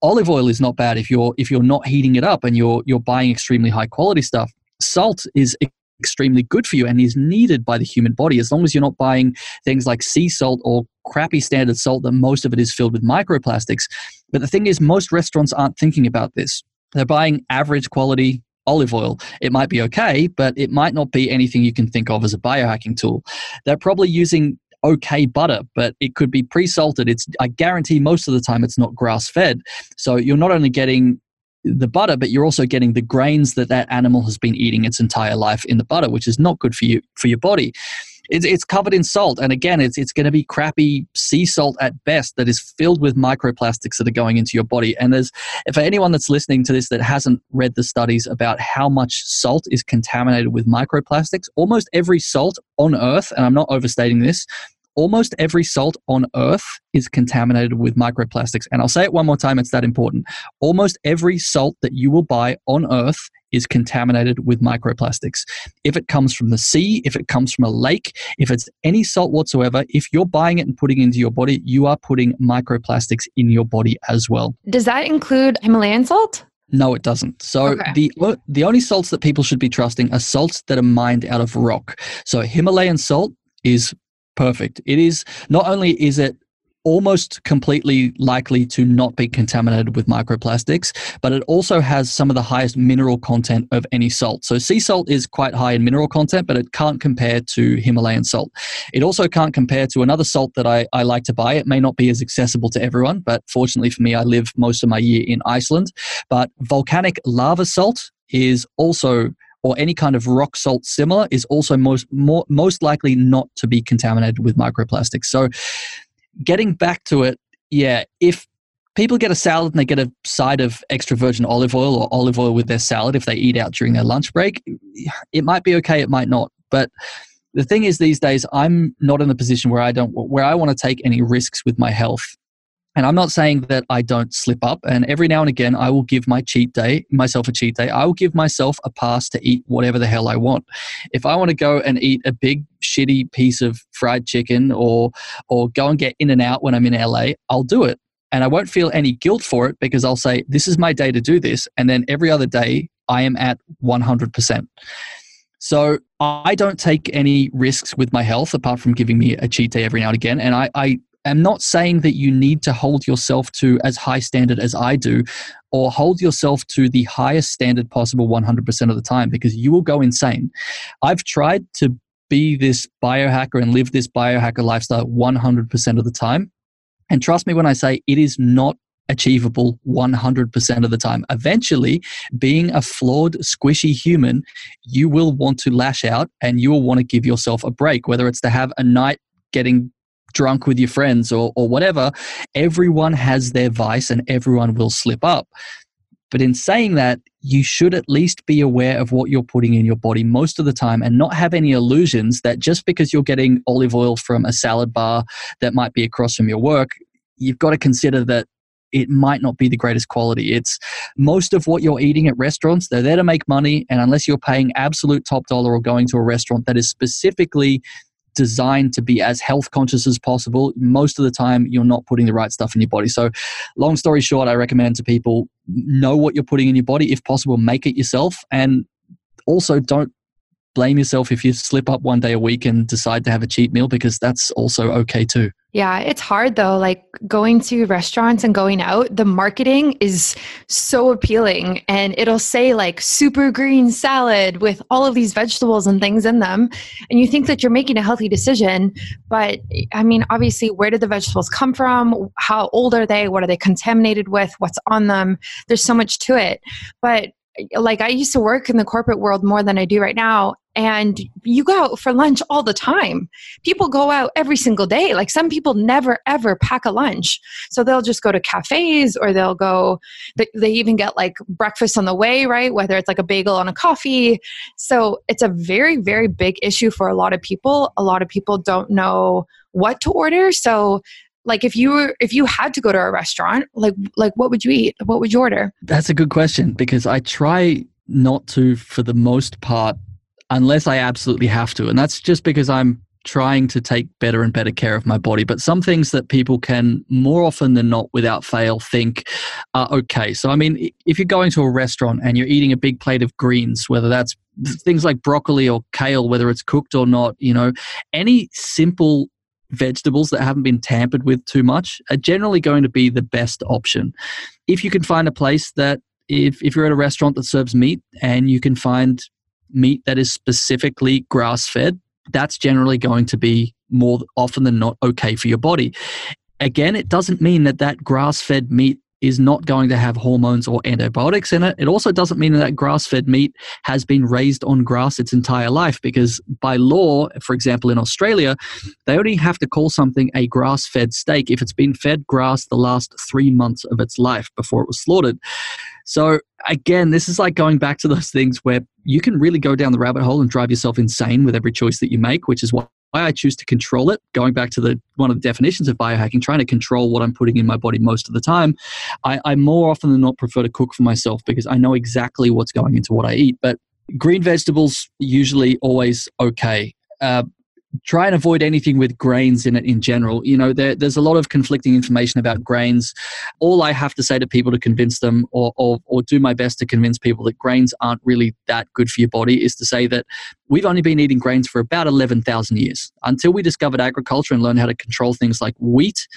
Olive oil is not bad if you're if you're not heating it up and you're you're buying extremely high quality stuff. Salt is extremely good for you and is needed by the human body as long as you're not buying things like sea salt or crappy standard salt that most of it is filled with microplastics. But the thing is, most restaurants aren't thinking about this. They're buying average quality olive oil. It might be okay, but it might not be anything you can think of as a biohacking tool. They're probably using okay butter, but it could be pre-salted. It's I guarantee most of the time it's not grass-fed. So you're not only getting the butter, but you're also getting the grains that that animal has been eating its entire life in the butter, which is not good for you for your body. It's, it's covered in salt, and again, it's it's going to be crappy sea salt at best that is filled with microplastics that are going into your body. And there's for anyone that's listening to this that hasn't read the studies about how much salt is contaminated with microplastics, almost every salt on Earth, and I'm not overstating this, almost every salt on earth is contaminated with microplastics. And I'll say it one more time, it's that important. Almost every salt that you will buy on earth is contaminated with microplastics. If it comes from the sea, if it comes from a lake, if it's any salt whatsoever, if you're buying it and putting it into your body, you are putting microplastics in your body as well. Does that include Himalayan salt? No, it doesn't. So okay. the the only salts that people should be trusting are salts that are mined out of rock. So Himalayan salt is perfect. It is not only is it almost completely likely to not be contaminated with microplastics, but it also has some of the highest mineral content of any salt. So sea salt is quite high in mineral content, but it can't compare to Himalayan salt. It also can't compare to another salt that I, I like to buy. It may not be as accessible to everyone, but fortunately for me, I live most of my year in Iceland. But volcanic lava salt is also or any kind of rock salt similar is also most more, most likely not to be contaminated with microplastics. So getting back to it, yeah, if people get a salad and they get a side of extra virgin olive oil or olive oil with their salad if they eat out during their lunch break. It might be okay, it might not. But the thing is these days I'm not in a position where I don't where I want to take any risks with my health. And I'm not saying that I don't slip up. And every now and again, I will give my cheat day, myself a cheat day. I will give myself a pass to eat whatever the hell I want. If I want to go and eat a big shitty piece of fried chicken or or go and get In-N-Out when I'm in LA, I'll do it and I won't feel any guilt for it because I'll say, This is my day to do this. And then every other day, I am at 100%. So I don't take any risks with my health apart from giving me a cheat day every now and again. And I, I am not saying that you need to hold yourself to as high standard as I do or hold yourself to the highest standard possible 100% of the time because you will go insane. I've tried to be this biohacker and live this biohacker lifestyle 100% of the time and trust me when I say it is not achievable 100% of the time. Eventually, being a flawed, squishy human, you will want to lash out and you will want to give yourself a break, whether it's to have a night getting drunk with your friends or, or whatever. Everyone has their vice and everyone will slip up. But in saying that, you should at least be aware of what you're putting in your body most of the time and not have any illusions that just because you're getting olive oil from a salad bar that might be across from your work, you've got to consider that it might not be the greatest quality. It's most of what you're eating at restaurants, they're there to make money. And unless you're paying absolute top dollar or going to a restaurant that is specifically designed to be as health conscious as possible, most of the time you're not putting the right stuff in your body. So, long story short, I recommend to people know what you're putting in your body. If possible, make it yourself. And also, don't blame yourself if you slip up one day a week and decide to have a cheat meal because that's also okay too. Yeah, it's hard though. Like going to restaurants and going out, the marketing is so appealing and it'll say like super green salad with all of these vegetables and things in them. And you think that you're making a healthy decision. But I mean, obviously, where did the vegetables come from? How old are they? What are they contaminated with? What's on them? There's so much to it. But like I used to work in the corporate world more than I do right now and mm. you go out for lunch all the time. People go out every single day. Like some people never ever pack a lunch. So they'll just go to cafes or they'll go they, they even get like breakfast on the way, right? Whether it's like a bagel and a coffee. So it's a very very big issue for a lot of people. A lot of people don't know what to order. So like if you were if you had to go to a restaurant like like what would you eat what would you order that's a good question because i try not to for the most part unless i absolutely have to. And that's just because i'm trying to take better and better care of my body. But some things that people can more often than not without fail think are okay. So i mean if you're going to a restaurant and you're eating a big plate of greens whether that's things like broccoli or kale whether it's cooked or not you know any simple vegetables that haven't been tampered with too much are generally going to be the best option. If you can find a place that, if, if you're at a restaurant that serves meat and you can find meat that is specifically grass fed, that's generally going to be more often than not okay for your body. Again, it doesn't mean that that grass fed meat is not going to have hormones or antibiotics in it. It also doesn't mean that grass fed meat has been raised on grass its entire life because, by law, for example, in Australia, they only have to call something a grass fed steak if it's been fed grass the last three months of its life before it was slaughtered. So, again, this is like going back to those things where you can really go down the rabbit hole and drive yourself insane with every choice that you make, which is why I choose to control it, going back to the one of the definitions of biohacking, trying to control what I'm putting in my body most of the time, I, I more often than not prefer to cook for myself because I know exactly what's going into what I eat. But green vegetables usually always okay. Uh, try and avoid anything with grains in it in general. You know, there, there's a lot of conflicting information about grains. All I have to say to people to convince them or, or, or do my best to convince people that grains aren't really that good for your body is to say that we've only been eating grains for about 11,000 years. Until we discovered agriculture and learned how to control things like wheat,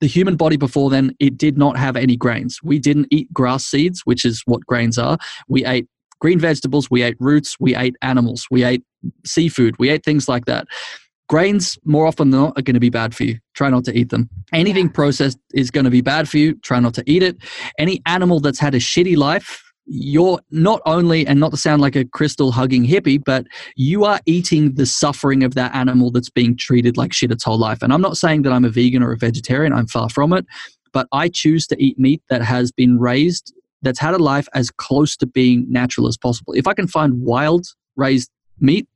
the human body before then, it did not have any grains. We didn't eat grass seeds, which is what grains are. We ate green vegetables, we ate roots, we ate animals, we ate seafood, we ate things like that. Grains, more often than not, are going to be bad for you. Try not to eat them. Anything yeah. processed is going to be bad for you. Try not to eat it. Any animal that's had a shitty life, you're not only, and not to sound like a crystal hugging hippie, but you are eating the suffering of that animal that's being treated like shit its whole life. And I'm not saying that I'm a vegan or a vegetarian, I'm far from it but I choose to eat meat that has been raised, that's had a life as close to being natural as possible. If I can find wild raised meat,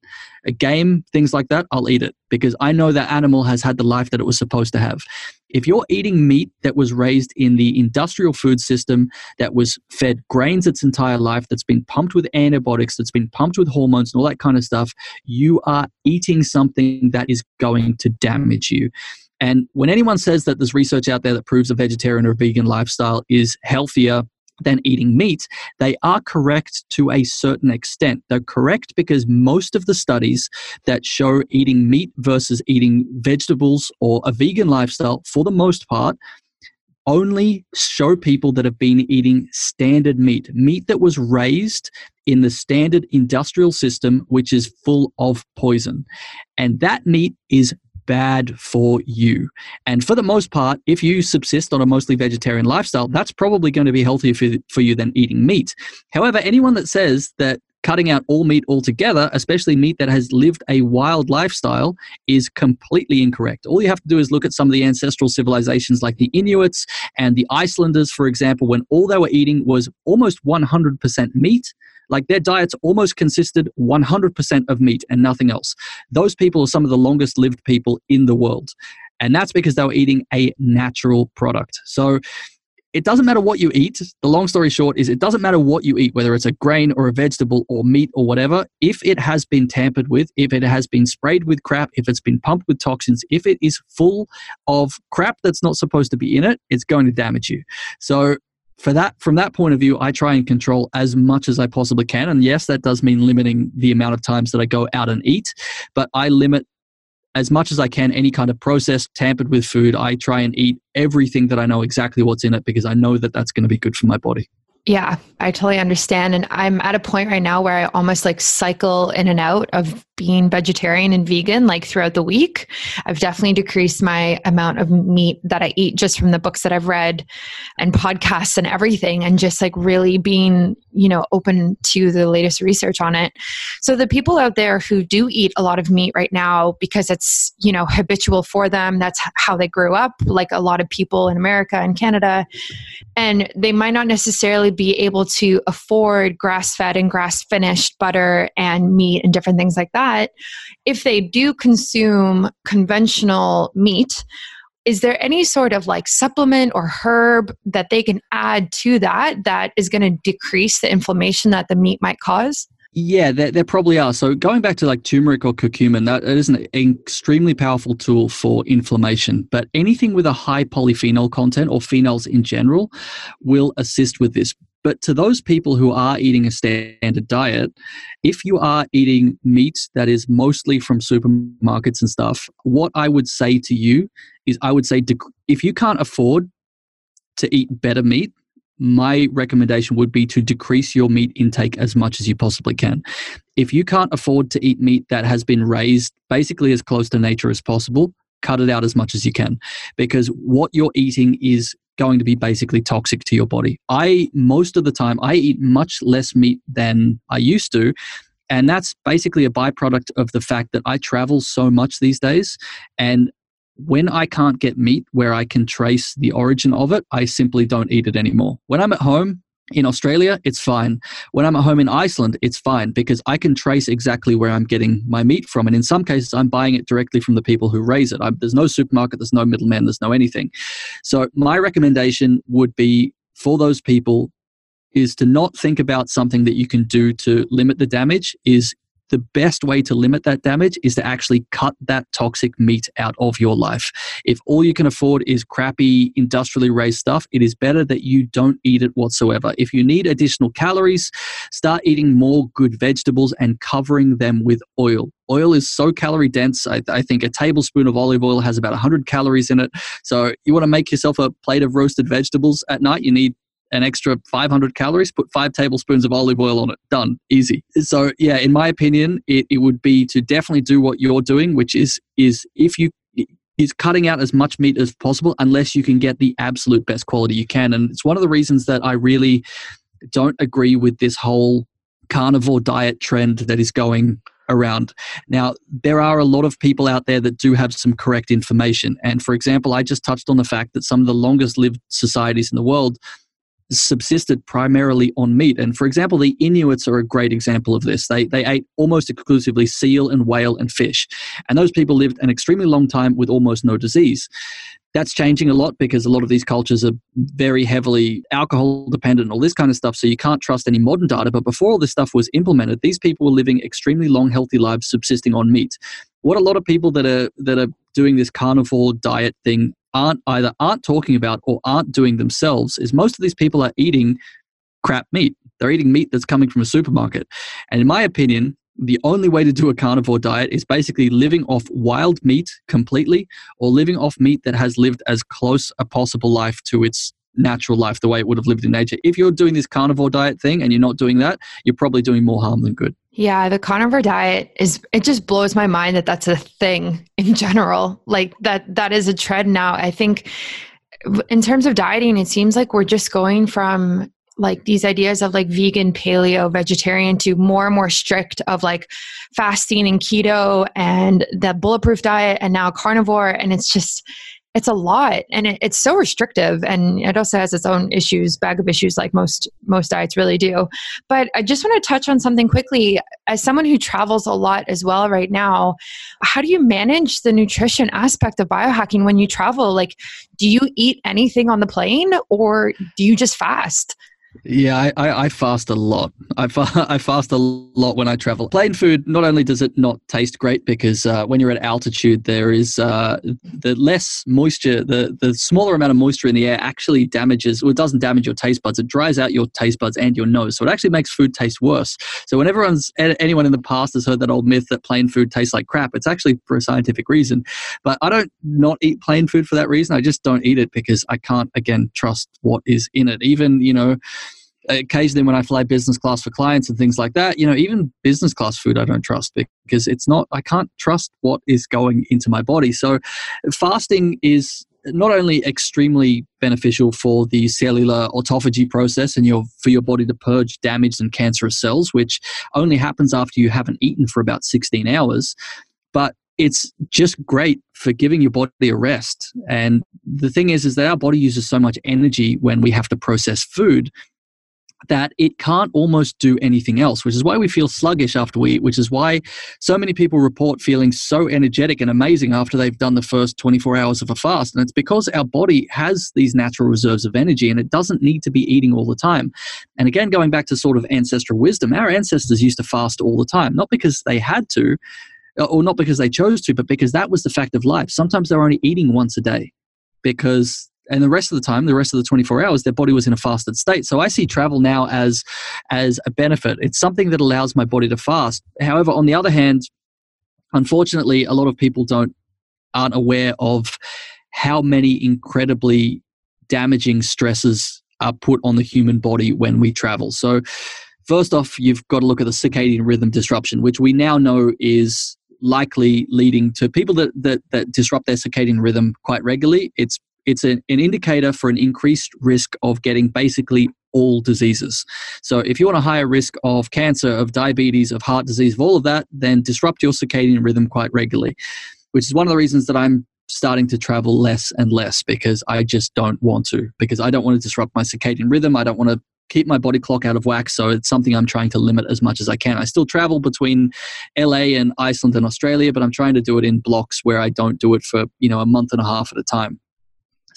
a game, things like that, I'll eat it because I know that animal has had the life that it was supposed to have. If you're eating meat that was raised in the industrial food system, that was fed grains its entire life, that's been pumped with antibiotics, that's been pumped with hormones and all that kind of stuff, you are eating something that is going to damage you. And when anyone says that there's research out there that proves a vegetarian or vegan lifestyle is healthier than eating meat, they are correct to a certain extent. They're correct because most of the studies that show eating meat versus eating vegetables or a vegan lifestyle, for the most part, only show people that have been eating standard meat, meat that was raised in the standard industrial system, which is full of poison. And that meat is bad for you. And for the most part, if you subsist on a mostly vegetarian lifestyle, that's probably going to be healthier for, for you than eating meat. However, anyone that says that cutting out all meat altogether, especially meat that has lived a wild lifestyle, is completely incorrect. All you have to do is look at some of the ancestral civilizations like the Inuits and the Icelanders, for example, when all they were eating was almost 100% meat like their diets almost consisted 100% of meat and nothing else. Those people are some of the longest lived people in the world. And that's because they were eating a natural product. So it doesn't matter what you eat. The long story short is it doesn't matter what you eat, whether it's a grain or a vegetable or meat or whatever. If it has been tampered with, if it has been sprayed with crap, if it's been pumped with toxins, if it is full of crap that's not supposed to be in it, it's going to damage you. So for that from that point of view i try and control as much as i possibly can. And yes that does mean limiting the amount of times that i go out and eat but i limit as much as i can any kind of processed tampered with food. I try and eat everything that i know exactly what's in it because i know that that's going to be good for my body yeah, I totally understand. And I'm at a point right now where I almost like cycle in and out of being vegetarian and vegan like throughout the week. I've definitely decreased my amount of meat that I eat just from the books that I've read and podcasts and everything, and just like really being, you know, open to the latest research on it. So, the people out there who do eat a lot of meat right now because it's, you know, habitual for them, that's how they grew up, like a lot of people in America and Canada, and they might not necessarily be able to afford grass fed and grass finished butter and meat and different things like that, if they do consume conventional meat, is there any sort of like supplement or herb that they can add to that that is going to decrease the inflammation that the meat might cause? Yeah, there, there, probably are. So going back to like turmeric or curcumin, that is an extremely powerful tool for inflammation. But anything with a high polyphenol content or phenols in general will assist with this. But to those people who are eating a standard diet, if you are eating meat that is mostly from supermarkets and stuff, what I would say to you is I would say if you can't afford to eat better meat, my recommendation would be to decrease your meat intake as much as you possibly can. If you can't afford to eat meat that has been raised basically as close to nature as possible, cut it out as much as you can because what you're eating is going to be basically toxic to your body. I, most of the time, I eat much less meat than I used to. And that's basically a byproduct of the fact that I travel so much these days. And when I can't get meat where I can trace the origin of it, I simply don't eat it anymore. When I'm at home, in Australia, it's fine. When I'm at home in Iceland, it's fine because I can trace exactly where I'm getting my meat from. And in some cases, I'm buying it directly from the people who raise it. I'm, there's no supermarket, there's no middleman, there's no anything. So, my recommendation would be for those people is to not think about something that you can do to limit the damage is the best way to limit that damage is to actually cut that toxic meat out of your life. If all you can afford is crappy industrially raised stuff, it is better that you don't eat it whatsoever. If you need additional calories, start eating more good vegetables and covering them with oil. Oil is so calorie dense. I, I think a tablespoon of olive oil has about 100 calories in it. So, you want to make yourself a plate of roasted vegetables at night, you need an extra 500 calories, put five tablespoons of olive oil on it. Done. Easy. So, yeah, in my opinion, it, it would be to definitely do what you're doing, which is is if you is cutting out as much meat as possible unless you can get the absolute best quality you can. And it's one of the reasons that I really don't agree with this whole carnivore diet trend that is going around. Now, there are a lot of people out there that do have some correct information. And for example, I just touched on the fact that some of the longest lived societies in the world subsisted primarily on meat. And for example, the Inuits are a great example of this. They, they ate almost exclusively seal and whale and fish. And those people lived an extremely long time with almost no disease. That's changing a lot because a lot of these cultures are very heavily alcohol dependent and all this kind of stuff. So you can't trust any modern data. But before all this stuff was implemented, these people were living extremely long, healthy lives subsisting on meat. What a lot of people that are that are doing this carnivore diet thing aren't either aren't talking about or aren't doing themselves is most of these people are eating crap meat. They're eating meat that's coming from a supermarket. And in my opinion, the only way to do a carnivore diet is basically living off wild meat completely or living off meat that has lived as close a possible life to its natural life the way it would have lived in nature. If you're doing this carnivore diet thing and you're not doing that, you're probably doing more harm than good. Yeah, the carnivore diet is it just blows my mind that that's a thing in general. Like that that is a trend now. I think in terms of dieting it seems like we're just going from like these ideas of like vegan, paleo, vegetarian to more and more strict of like fasting and keto and the bulletproof diet and now carnivore and it's just it's a lot and it, it's so restrictive and it also has its own issues bag of issues like most most diets really do. But i just want to touch on something quickly. As someone who travels a lot as well right now how do you manage the nutrition aspect of biohacking when you travel? Like do you eat anything on the plane or do you just fast yeah, I, I, I, fast a lot. I, fa- I fast a lot when I travel. Plane food, not only does it not taste great because uh, when you're at altitude, there is uh, the less moisture, the, the smaller amount of moisture in the air actually damages, or it doesn't damage your taste buds. It dries out your taste buds and your nose. So it actually makes food taste worse. So when everyone's, anyone in the past has heard that old myth that plane food tastes like crap, it's actually for a scientific reason. But I don't not eat plane food for that reason. I just don't eat it because I can't, again, trust what is in it. Even, you know, occasionally when I fly business class for clients and things like that, you know, even business class food I don't trust because it's not, I can't trust what is going into my body. So fasting is not only extremely beneficial for the cellular autophagy process and your for your body to purge damaged and cancerous cells, which only happens after you haven't eaten for about 16 hours, but it's just great for giving your body a rest. And the thing is, is that our body uses so much energy when we have to process food that it can't almost do anything else, which is why we feel sluggish after we eat, which is why so many people report feeling so energetic and amazing after they've done the first 24 hours of a fast. And it's because our body has these natural reserves of energy and it doesn't need to be eating all the time. And again, going back to sort of ancestral wisdom, our ancestors used to fast all the time, not because they had to, uh, or not because they chose to, but because that was the fact of life. Sometimes they're only eating once a day because and the rest of the time the rest of the 24 hours their body was in a fasted state. So i see travel now as as a benefit. It's something that allows my body to fast. However on the other hand unfortunately a lot of people don't aren't aware of how many incredibly damaging stresses are put on the human body when we travel. So first off you've got to look at the circadian rhythm disruption which we now know is likely leading to people that, that, that disrupt their circadian rhythm quite regularly. It's it's an, indicator for an increased risk of getting basically all diseases. So if you're on a higher risk of cancer, of diabetes, of heart disease, of all of that, then disrupt your circadian rhythm quite regularly, which is one of the reasons that I'm starting to travel less and less because I just don't want to, because I don't want to disrupt my circadian rhythm. I don't want to keep my body clock out of whack. So it's something I'm trying to limit as much as I can. I still travel between LA and Iceland and Australia, but I'm trying to do it in blocks where I don't do it for, you know, a month and a half at a time.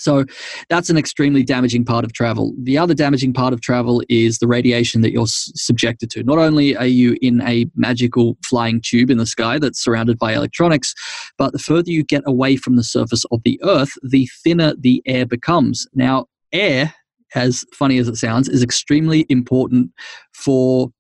So that's an extremely damaging part of travel. The other damaging part of travel is the radiation that you're subjected to. Not only are you in a magical flying tube in the sky that's surrounded by electronics, but the further you get away from the surface of the Earth, the thinner the air becomes. Now, air, as funny as it sounds, is extremely important for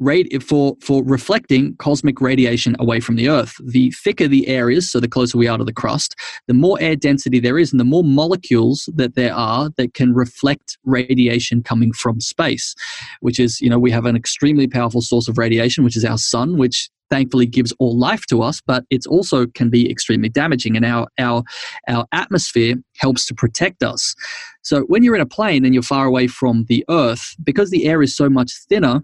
radi- for for reflecting cosmic radiation away from the Earth. The thicker the air is, so the closer we are to the crust, the more air density there is, and the more molecules that there are that can reflect radiation coming from space. Which is, you know, we have an extremely powerful source of radiation, which is our sun, which thankfully gives all life to us but it's also can be extremely damaging and our our our atmosphere helps to protect us so when you're in a plane and you're far away from the earth because the air is so much thinner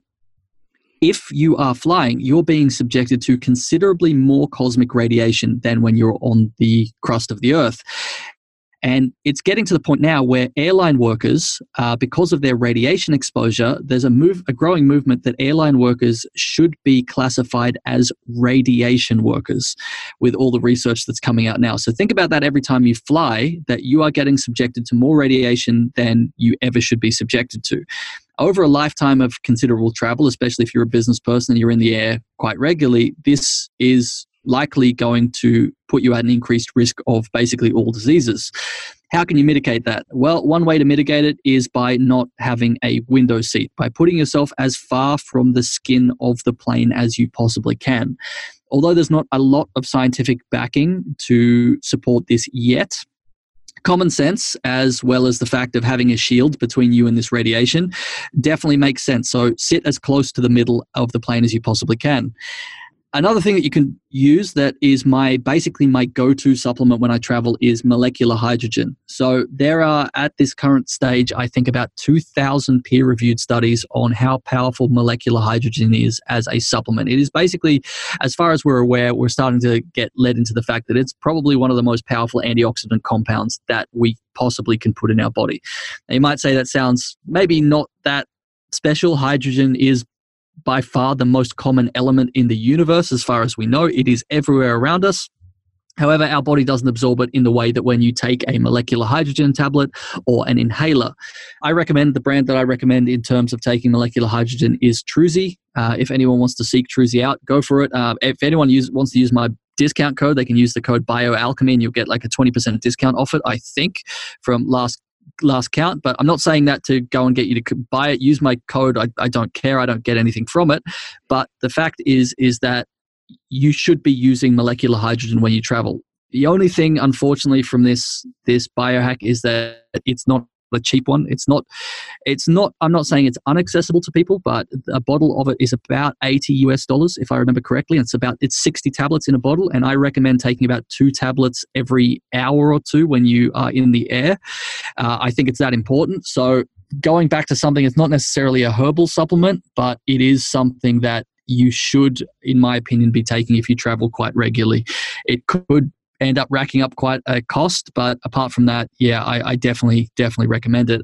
if you are flying, you're being subjected to considerably more cosmic radiation than when you're on the crust of the Earth. And it's getting to the point now where airline workers, uh, because of their radiation exposure, there's a move, a growing movement that airline workers should be classified as radiation workers, with all the research that's coming out now. So think about that every time you fly, that you are getting subjected to more radiation than you ever should be subjected to over a lifetime of considerable travel, especially if you're a business person and you're in the air quite regularly, this is likely going to put you at an increased risk of basically all diseases. How can you mitigate that? Well, one way to mitigate it is by not having a window seat, by putting yourself as far from the skin of the plane as you possibly can. Although there's not a lot of scientific backing to support this yet, common sense as well as the fact of having a shield between you and this radiation definitely makes sense. So sit as close to the middle of the plane as you possibly can. Another thing that you can use that is my basically my go-to supplement when I travel is molecular hydrogen. So there are at this current stage I think about 2000 peer-reviewed studies on how powerful molecular hydrogen is as a supplement. It is basically as far as we're aware we're starting to get led into the fact that it's probably one of the most powerful antioxidant compounds that we possibly can put in our body. Now, you might say that sounds maybe not that special. Hydrogen is by far the most common element in the universe, as far as we know. It is everywhere around us. However, our body doesn't absorb it in the way that when you take a molecular hydrogen tablet or an inhaler. I recommend the brand that I recommend in terms of taking molecular hydrogen is Trusii. Uh, if anyone wants to seek Trusii out, go for it. Uh, if anyone use, wants to use my discount code, they can use the code BioAlchemy and you'll get like a 20% discount off it, I think, from last last count, but I'm not saying that to go and get you to buy it. Use my code. I, I don't care. I don't get anything from it. But the fact is, is that you should be using molecular hydrogen when you travel. The only thing, unfortunately, from this this biohack is that it's not a cheap one. It's not, it's not, I'm not saying it's unaccessible to people, but a bottle of it is about 80 US dollars, if I remember correctly. It's about, it's 60 tablets in a bottle. And I recommend taking about two tablets every hour or two when you are in the air. Uh, I think it's that important. So going back to something, it's not necessarily a herbal supplement, but it is something that you should, in my opinion, be taking if you travel quite regularly. It could end up racking up quite a cost. But apart from that, yeah, I, I definitely, definitely recommend it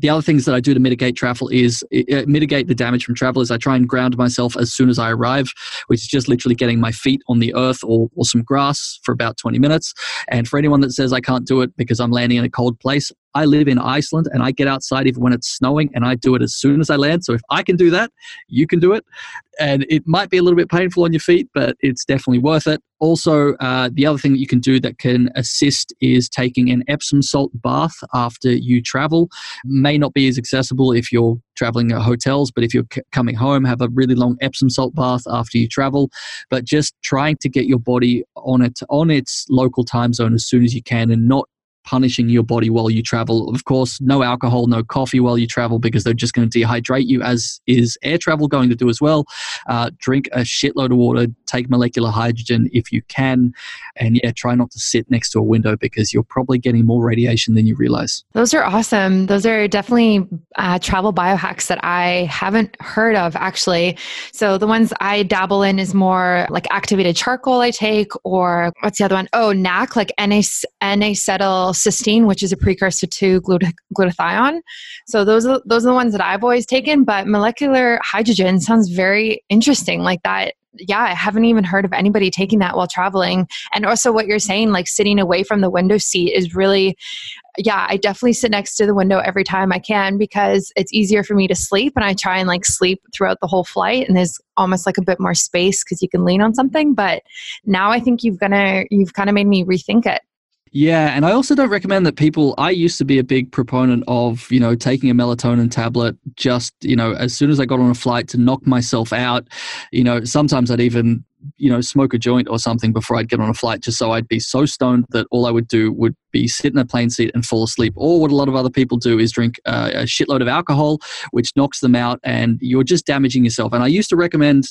the other things that I do to mitigate travel is uh, mitigate the damage from travel is I try and ground myself as soon as I arrive, which is just literally getting my feet on the earth or, or some grass for about 20 minutes. And for anyone that says I can't do it because I'm landing in a cold place, I live in Iceland and I get outside even when it's snowing and I do it as soon as I land. So if I can do that, you can do it. And it might be a little bit painful on your feet, but it's definitely worth it. Also, uh, the other thing that you can do that can assist is taking an Epsom salt bath after you travel. May not be as accessible if you're traveling at hotels, but if you're c- coming home, have a really long Epsom salt bath after you travel. But just trying to get your body on it on its local time zone as soon as you can, and not punishing your body while you travel. Of course, no alcohol, no coffee while you travel because they're just going to dehydrate you, as is air travel going to do as well. Uh, drink a shitload of water, take molecular hydrogen if you can, and yeah, try not to sit next to a window because you're probably getting more radiation than you realize. Those are awesome. Those are definitely uh, travel biohacks that I haven't heard of actually. So the ones I dabble in is more like activated charcoal I take, or what's the other one? Oh, NAC, like N-acetyl cysteine, which is a precursor to glut- glutathione. So those are those are the ones that I've always taken. But molecular hydrogen sounds very interesting. Like that yeah, I haven't even heard of anybody taking that while traveling. And also, what you're saying, like sitting away from the window seat, is really, yeah, I definitely sit next to the window every time I can because it's easier for me to sleep. And I try and like sleep throughout the whole flight. And there's almost like a bit more space because you can lean on something. But now I think you've gonna, you've kind of made me rethink it. Yeah, and I also don't recommend that people. I used to be a big proponent of, you know, taking a melatonin tablet just, you know, as soon as I got on a flight to knock myself out. You know, sometimes I'd even, you know, smoke a joint or something before I'd get on a flight just so I'd be so stoned that all I would do would be sit in a plane seat and fall asleep. Or what a lot of other people do is drink uh, a shitload of alcohol, which knocks them out, and you're just damaging yourself. And I used to recommend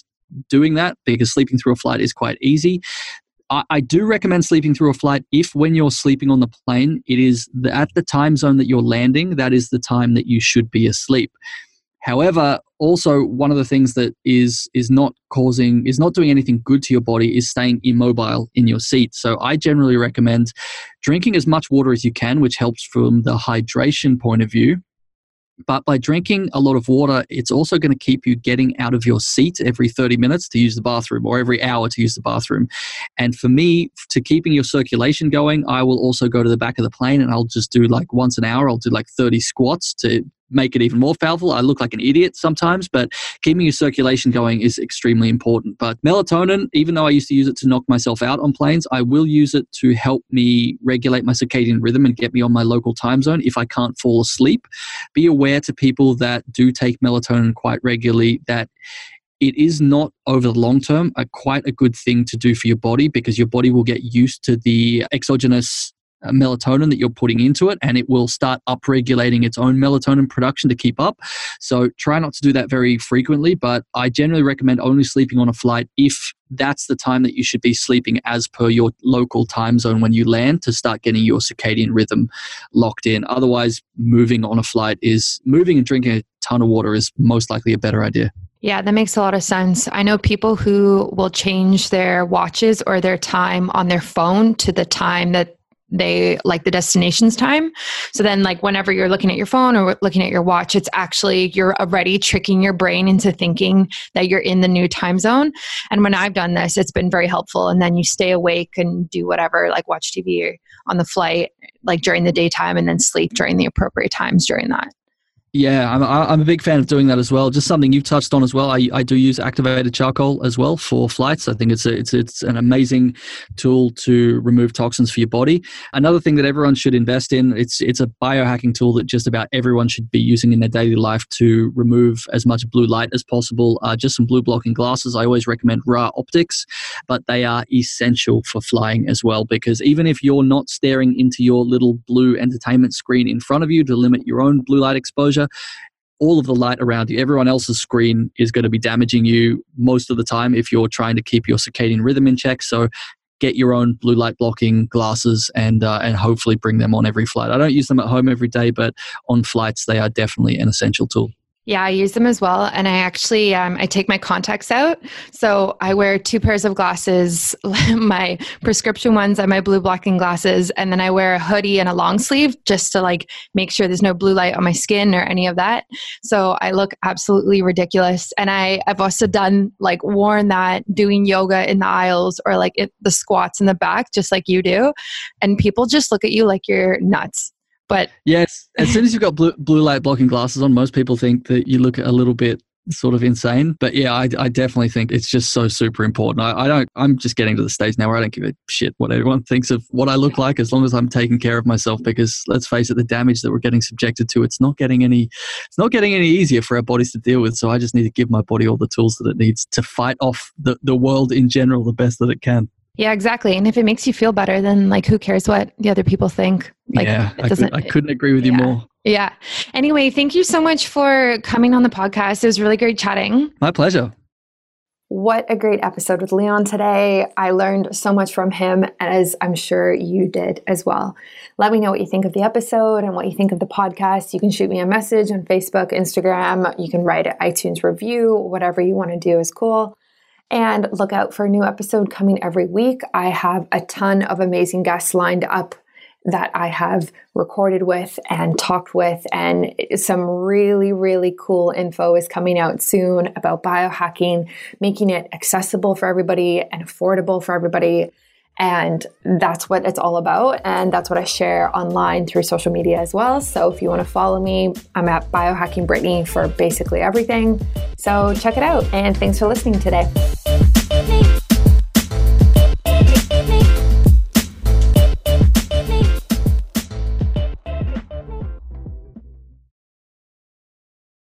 doing that because sleeping through a flight is quite easy. I, I, do recommend sleeping through a flight if when you're sleeping on the plane, it is the, at the time zone that you're landing, that is the time that you should be asleep. However, also one of the things that is is not causing is not doing anything good to your body is staying immobile in your seat. So I generally recommend drinking as much water as you can, which helps from the hydration point of view. But by drinking a lot of water, it's also going to keep you getting out of your seat every 30 minutes to use the bathroom or every hour to use the bathroom. And for me, to keeping your circulation going, I will also go to the back of the plane and I'll just do like once an hour, I'll do like 30 squats to make it even more powerful. I look like an idiot sometimes, but keeping your circulation going is extremely important. But melatonin, even though I used to use it to knock myself out on planes, I will use it to help me regulate my circadian rhythm and get me on my local time zone if I can't fall asleep. Be aware to people that do take melatonin quite regularly that it is not over the long term a quite a good thing to do for your body because your body will get used to the exogenous Uh, melatonin that you're putting into it and it will start upregulating its own melatonin production to keep up. So try not to do that very frequently, but I generally recommend only sleeping on a flight if that's the time that you should be sleeping as per your local time zone when you land to start getting your circadian rhythm locked in. Otherwise, moving on a flight is moving and drinking a ton of water is most likely a better idea. Yeah, that makes a lot of sense. I know people who will change their watches or their time on their phone to the time that they like the destination's time. So then, like, whenever you're looking at your phone or looking at your watch, it's actually you're already tricking your brain into thinking that you're in the new time zone. And when I've done this, it's been very helpful. And then you stay awake and do whatever, like watch TV on the flight, like during the daytime, and then sleep during the appropriate times during that. Yeah, I'm, I'm a big fan of doing that as well. Just something you've touched on as well. I, I do use activated charcoal as well for flights. I think it's a, it's it's an amazing tool to remove toxins for your body. Another thing that everyone should invest in it's it's a biohacking tool that just about everyone should be using in their daily life to remove as much blue light as possible. Uh, just some blue blocking glasses. I always recommend Ra Optics, but they are essential for flying as well because even if you're not staring into your little blue entertainment screen in front of you to limit your own blue light exposure all of the light around you, everyone else's screen is going to be damaging you most of the time if you're trying to keep your circadian rhythm in check. So get your own blue light blocking glasses and uh, and hopefully bring them on every flight. I don't use them at home every day, but on flights they are definitely an essential tool. Yeah, I use them as well, and I actually um, I take my contacts out, so I wear two pairs of glasses, my prescription ones and my blue blocking glasses, and then I wear a hoodie and a long sleeve just to like make sure there's no blue light on my skin or any of that. So I look absolutely ridiculous, and I I've also done like worn that doing yoga in the aisles or like it, the squats in the back, just like you do, and people just look at you like you're nuts. But yes, as soon as you've got blue, blue light blocking glasses on, most people think that you look a little bit sort of insane. But yeah, I, I definitely think it's just so super important. I, I, don't. I'm just getting to the stage now where I don't give a shit what everyone thinks of what I look like, as long as I'm taking care of myself. Because let's face it, the damage that we're getting subjected to, it's not getting any, it's not getting any easier for our bodies to deal with. So I just need to give my body all the tools that it needs to fight off the the world in general the best that it can. Yeah, exactly. And if it makes you feel better, then like who cares what the other people think? Like, yeah, it I, could, I couldn't agree with you yeah. more. Yeah. Anyway, thank you so much for coming on the podcast. It was really great chatting. My pleasure. What a great episode with Leon today. I learned so much from him, as I'm sure you did as well. Let me know what you think of the episode and what you think of the podcast. You can shoot me a message on Facebook, Instagram. You can write an iTunes review. Whatever you want to do is cool and look out for a new episode coming every week. I have a ton of amazing guests lined up that I have recorded with and talked with, and some really, really cool info is coming out soon about biohacking, making it accessible for everybody and affordable for everybody. And that's what it's all about. And that's what I share online through social media as well. So if you want to follow me, I'm at Biohacking Brittany for basically everything. So check it out. And thanks for listening today.